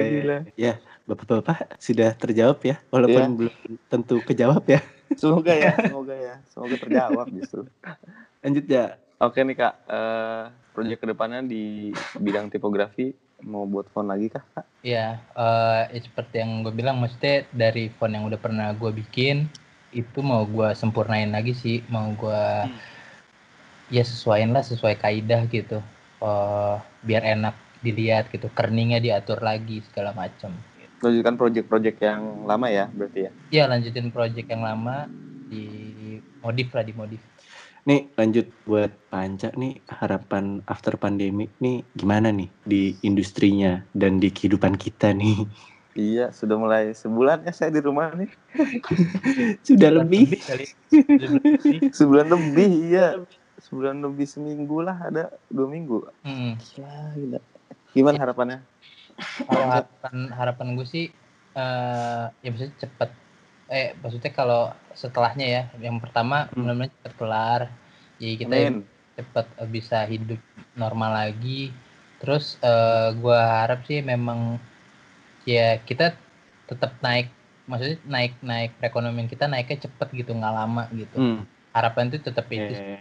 iya. Bapak-bapak sudah terjawab ya, walaupun Iya. belum tentu kejawab ya. semoga ya [LAUGHS] semoga ya semoga terjawab justru Lanjut ya. oke nih kak eh proyek ke depannya di bidang tipografi mau buat font lagi kak Ya, eh, ya seperti yang gue bilang, maksudnya dari font yang udah pernah gue bikin, itu mau gue sempurnain lagi sih, mau gue ya sesuaiin lah sesuai kaidah gitu, Eh, biar enak dilihat gitu, kerningnya diatur lagi segala macam. Lanjutkan proyek-proyek yang lama ya berarti ya Ya lanjutin project yang lama di modif lah di modif. Nih lanjut buat Panca nih harapan after pandemic nih gimana nih di industrinya dan di kehidupan kita nih. iya sudah mulai sebulan ya saya di rumah nih [LAUGHS] Sudah lebih. kali. Lebih. [LAUGHS] sebulan lebih iya sebulan lebih seminggu lah ada dua minggu Mm. gila gila gimana harapannya kalau harapan harapan gue sih eh ya maksudnya cepet. Eh maksudnya kalau setelahnya ya yang pertama Hmm. benar-benar cepet kelar. Jadi kita Amin. cepet eh, bisa hidup normal lagi. Terus eh gue harap sih memang ya kita tetap naik maksudnya naik naik perekonomian kita naiknya cepet gitu nggak lama gitu. Hmm. harapan itu tetap itu Eh,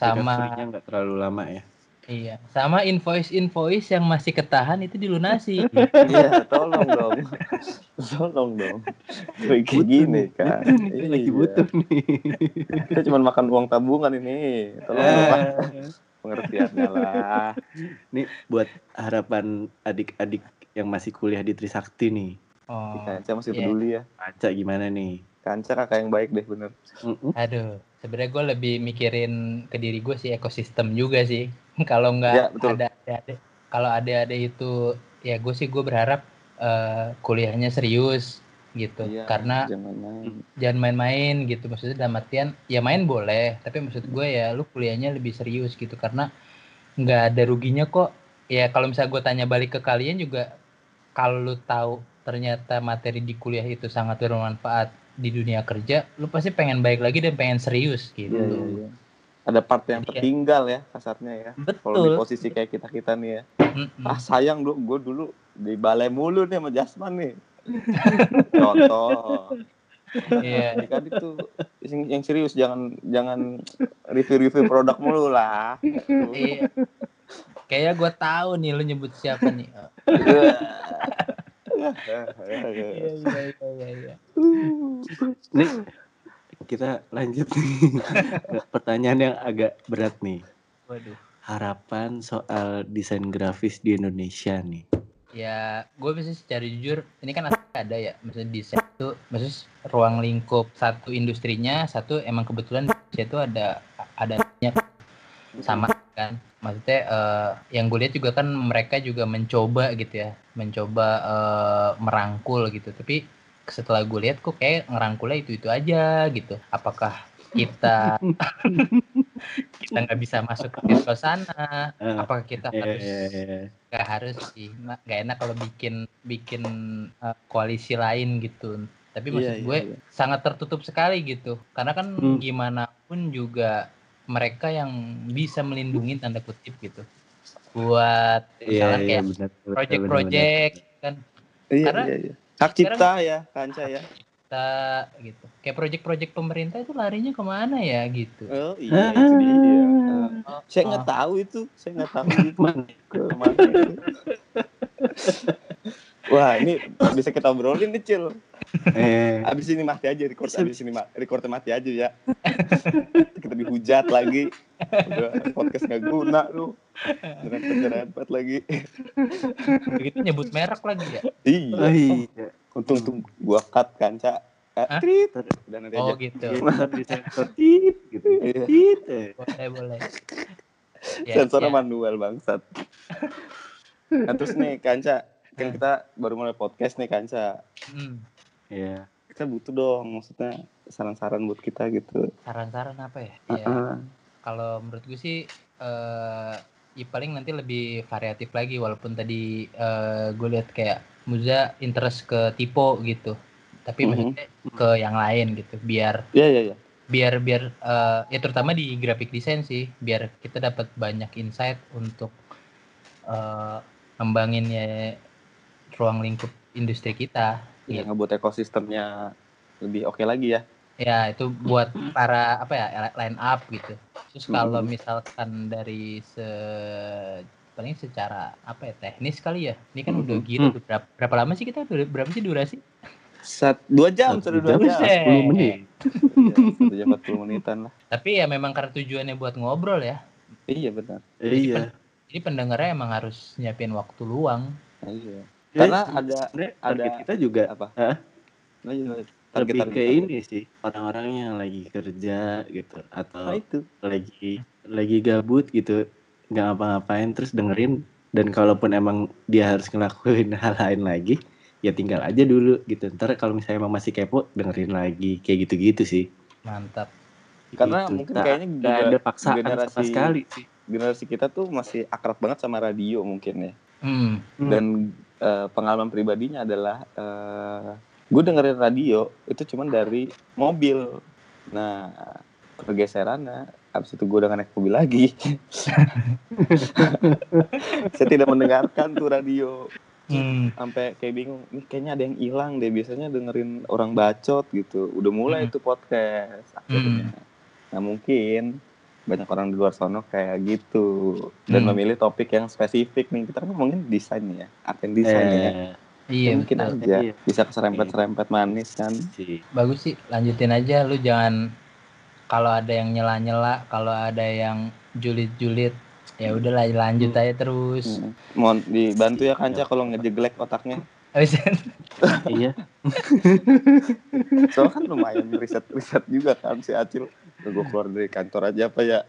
sama recovery-nya nggak terlalu lama ya. Iya sama invoice invoice yang masih ketahan itu dilunasi [LAUGHS] iya tolong dong [LAUGHS] tolong dong kayak gini kan kita lagi Iya. butuh nih. kita cuma makan uang tabungan ini tolong dong, Pak. [LAUGHS] Pengertiannya lah nih buat harapan adik-adik yang masih kuliah di Trisakti nih. oh Kanca masih Iya. peduli ya Panca gimana nih? Kanca kakak yang baik deh bener. Aduh, sebenarnya gue lebih mikirin ke diri gue sih ekosistem juga sih. [LAUGHS] kalau nggak Ya, betul. ada ada kalau ada ada itu ya gue sih gue berharap eh, kuliahnya serius gitu. Iya, Karena jangan main jangan main-main gitu. Maksudnya dalam artian ya main boleh, tapi maksud gue ya lu kuliahnya lebih serius gitu karena nggak ada ruginya kok. Ya kalau misalnya gue tanya balik ke kalian juga kalau lu tahu ternyata materi di kuliah itu sangat bermanfaat di dunia kerja, lu pasti pengen baik lagi dan pengen serius gitu. Iya, iya, iya. Ada part yang Iya. tertinggal ya kasarnya ya kalau di posisi kayak kita kita nih ya Mm-mm. ah sayang dulu gue dulu di balai mulu nih sama Jasman nih [LAUGHS] contoh Iya. adik-adik tuh yang- yang serius jangan jangan review-review produk mulu lah Iya. Kayaknya gue tahu nih lu nyebut siapa nih. Oh, [LAUGHS] Iya iya iya iya iya. Nih kita lanjut nih [LAUGHS] pertanyaan yang agak berat nih. Waduh. Harapan soal desain grafis di Indonesia nih. Ya, gue bisa secara jujur, ini kan ada ya, maksudnya desain itu, maksudnya ruang lingkup satu industrinya, satu emang kebetulan di Indonesia itu ada adanya sama kan, maksudnya eh, yang gue lihat juga kan mereka juga mencoba gitu ya, mencoba eh, merangkul gitu, tapi setelah gue lihat kok kayak ngerangkulnya itu itu aja gitu. Apakah kita [LAUGHS] kita nggak bisa masuk ke sana Eh, apakah kita iya, harus iya, iya. nggak harus sih nggak enak kalau bikin bikin eh, koalisi lain gitu. Tapi maksud gue sangat tertutup sekali gitu. Karena kan Hmm. gimana pun juga mereka yang bisa melindungi tanda kutip gitu. Buat misalnya kayak project-project kan. Karena. Hak cipta ya, Kanca ya. kita gitu kayak project-project pemerintah itu larinya ke mana ya gitu Oh iya, itu dia. Oh, Saya nggak oh. tahu itu, saya nggak tahu [LAUGHS] itu. Ke mana itu. Wah, ini bisa kita obrolin nih, Cil. Eh, Abis ini mati aja, record abis ini ma- recordnya mati aja ya. kita dihujat lagi. Udah podcast nggak guna lu. Nyerempet-nyerempet lagi. begitu nyebut merek lagi ya Iya. oh iya. Untung tuh gua cut kanca. Eh, Hah? trit. Udah nanti oh aja. gitu [LAUGHS] tit gitu. Iya. Tit. eh. boleh boleh [LAUGHS] Ya, Sensornya ya. manual bangsat. Nah, terus nih kanca, kan kita baru mulai podcast nih kanca. Hmm, Iya. Kita butuh dong, maksudnya saran-saran buat kita gitu. saran-saran apa ya ya Heeh. kalau menurut gue sih eh ya paling nanti lebih variatif lagi walaupun tadi eh gue lihat kayak Muza interest ke Tipo gitu tapi Mhm. maksudnya ke yang lain gitu biar Iya, iya, iya. biar biar eh, ya terutama di graphic design sih biar kita dapat banyak insight untuk eh ngembangin ya ruang lingkup industri kita Ya, gitu. ngebuat ekosistemnya lebih oke lagi ya. ya itu buat [CLEARS THROAT] para apa ya line up gitu terus kalau Mhm. misalkan dari se paling secara apa ya teknis kali ya ini kan udah Mhm. gila tuh berapa, berapa lama sih kita Ber- berapa sih durasi Sat, dua jam, Satu dua jam. 10 menit. Iya, satu jam 40 menitan lah. tapi ya memang karena tujuannya buat ngobrol ya Iya benar. Iya. jadi pendengarnya emang harus nyiapin waktu luang Iya. Ya, Karena ada ada- kita juga apa? Hah? Lanjut, lanjut. Lebih ke apa? ini sih orang-orang yang lagi kerja gitu Nah, atau itu. lagi lagi gabut gitu nggak ngapa-ngapain terus dengerin dan kalaupun emang dia harus ngelakuin [LAUGHS] hal lain lagi ya tinggal aja dulu gitu ntar kalau misalnya emang masih kepo dengerin lagi kayak gitu-gitu sih mantap Karena Gitu. mungkin Nggak- kayaknya juga ada paksaan sama sekali sih generasi kita tuh masih akrab banget sama radio mungkin ya. hmm. Hmm. Dan eh, pengalaman pribadinya adalah gue dengerin radio itu cuman dari mobil. Nah, pergeserannya habis itu gue udah naik mobil lagi. [LAUGHS] Saya tidak mendengarkan tuh radio. Hmm. sampai kayak bingung nih kayaknya ada yang hilang deh biasanya dengerin orang bacot gitu udah mulai Hmm. itu podcast akhirnya nah mungkin banyak orang di luar sono kayak gitu dan Hmm. memilih topik yang spesifik nih kita kan ngomongin desain ya art and design ya eh, iya Ya, mungkin betul. aja. Iya. bisa keserempet serempet manis kan. Sih bagus sih lanjutin aja. Lu jangan kalau ada yang nyela-nyela kalau ada yang julid-julid ya udahlah lanjut Hmm. aja terus. Mm. mohon dibantu ya kanca kalau ngejeglek otaknya. [LAUGHS] Iya. Soalnya kan lumayan riset riset juga kan si Acil. Gue keluar dari kantor aja apa ya?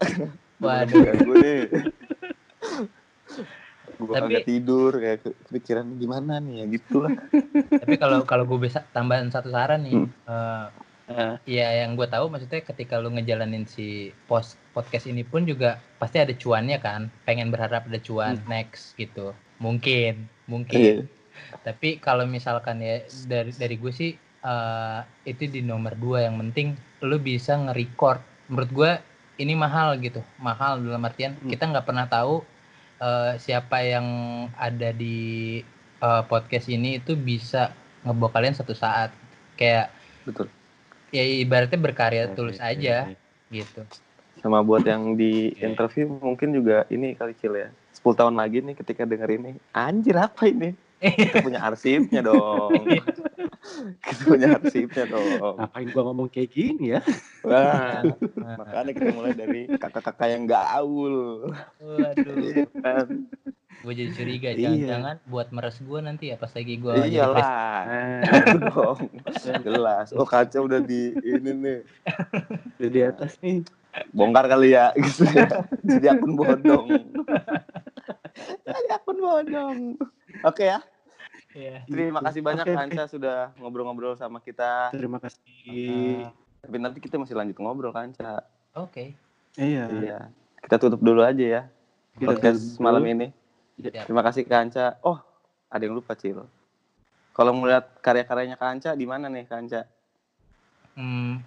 Waduh. gue nih gue Tapi- kagak tidur kayak ke- kepikiran gimana nih ya gitulah [LAUGHS] tapi kalau kalau gue bisa tambahan satu saran nih Hmm. eh, Eh, ya yang gue tahu maksudnya ketika lu ngejalanin si post podcast ini pun juga pasti ada cuannya kan pengen berharap ada cuan next gitu mungkin mungkin Iya. tapi kalau misalkan ya dari dari gue sih eh, itu di nomor dua yang penting lu bisa nge-record menurut gue ini mahal gitu mahal dalam artian Hmm. kita nggak pernah tahu eh, siapa yang ada di eh, podcast ini itu bisa ngebawa kalian satu saat. Kayak betul. ya ibaratnya berkarya tulus eh, aja gitu. Sama buat yang di interview mungkin juga ini kali Cil ya. 10 tahun lagi nih ketika denger ini. Anjir apa ini? [LAUGHS] Kita punya arsipnya dong [LAUGHS] [LAUGHS] kita punya arsipnya dong ngapain gua ngomong kayak gini ya? Wah, Nah, [LAUGHS] makanya kita mulai dari kakak-kakak yang gaul waduh. Iya kan? gue jadi curiga Iya. jangan-jangan buat meres gue nanti ya pas lagi gue iyalah [LAUGHS] dong. Jelas. Oh kaca udah di ini nih. Udah di atas nih. Bongkar kali ya gitu ya. Jadi akun bodong. Jadi akun bodong. Oke ya Iya. Terima Gitu. kasih banyak oke. Kanca sudah ngobrol-ngobrol sama kita. Terima kasih. Tapi nanti kita masih lanjut ngobrol Kanca. Oke. Iya. Iya. Kita tutup dulu aja ya Kita podcast tutup malam dulu. ini. Siap. Terima kasih Kanca. Oh, ada yang lupa Cil. Kalau melihat karya-karyanya Kanca di mana nih Kanca? Hmm.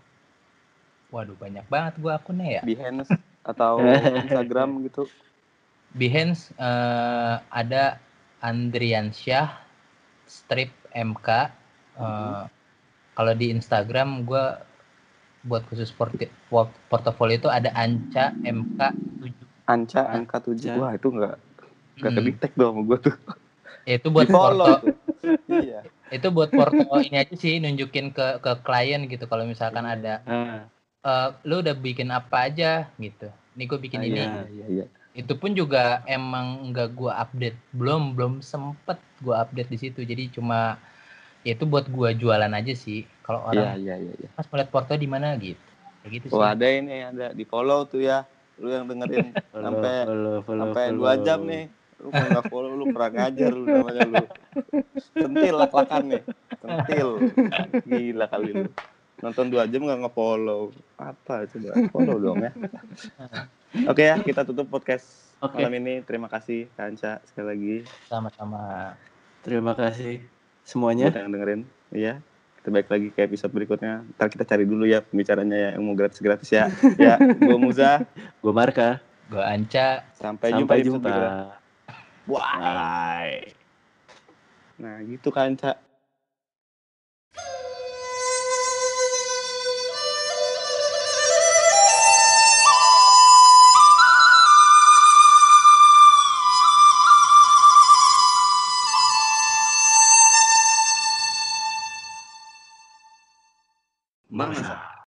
Waduh banyak banget gua akunnya ya. Behance atau [LAUGHS] Instagram gitu? Behance eh, ada Andrian Syah strip MK. Eh, Kalau di Instagram gua buat khusus porti- port- portofolio itu ada Anca MK 7. Anca Anca. angka 7. Wah, itu enggak enggak Hmm. kedetek dong sama gua tuh. Itu buat [LAUGHS] porto iya. itu buat porto ini aja sih nunjukin ke ke klien gitu kalau misalkan ada Ah, eh, lu udah bikin apa aja gitu. Nih gue bikin Ah, ini. Iya, iya, iya. Itu pun juga emang nggak gua update. Belum belum sempet gua update di situ. Jadi cuma ya itu buat gua jualan aja sih. Kalau Iya, orang iya, iya, iya. Mas melihat porto di mana gitu. Kayak gitu sih. Oh, ada ini ada di follow tuh ya. Lu yang dengerin [LAUGHS] sampai sampai dua jam nih. Lu kalau nggak follow lu kurang ajar lu namanya lu. Centil lak-lakan nih. Centil. Gila kali lu. Nonton dua jam nggak nge-follow. Apa coba? Follow dong ya. [LAUGHS] Oke ya, kita tutup podcast Oke. malam ini. Terima kasih Kanca sekali lagi Sama-sama. Terima kasih semuanya. buat yang dengerin. Iya. Kita balik lagi ke episode berikutnya. Ntar kita cari dulu ya pembicaranya ya yang mau gratis-gratis ya. [LAUGHS] ya, gue Muza. Gue Marka. Gua Anca. Sampai, jumpa Sampai jumpa. Wah. Bye. Nah, gitu Kanca. Masa.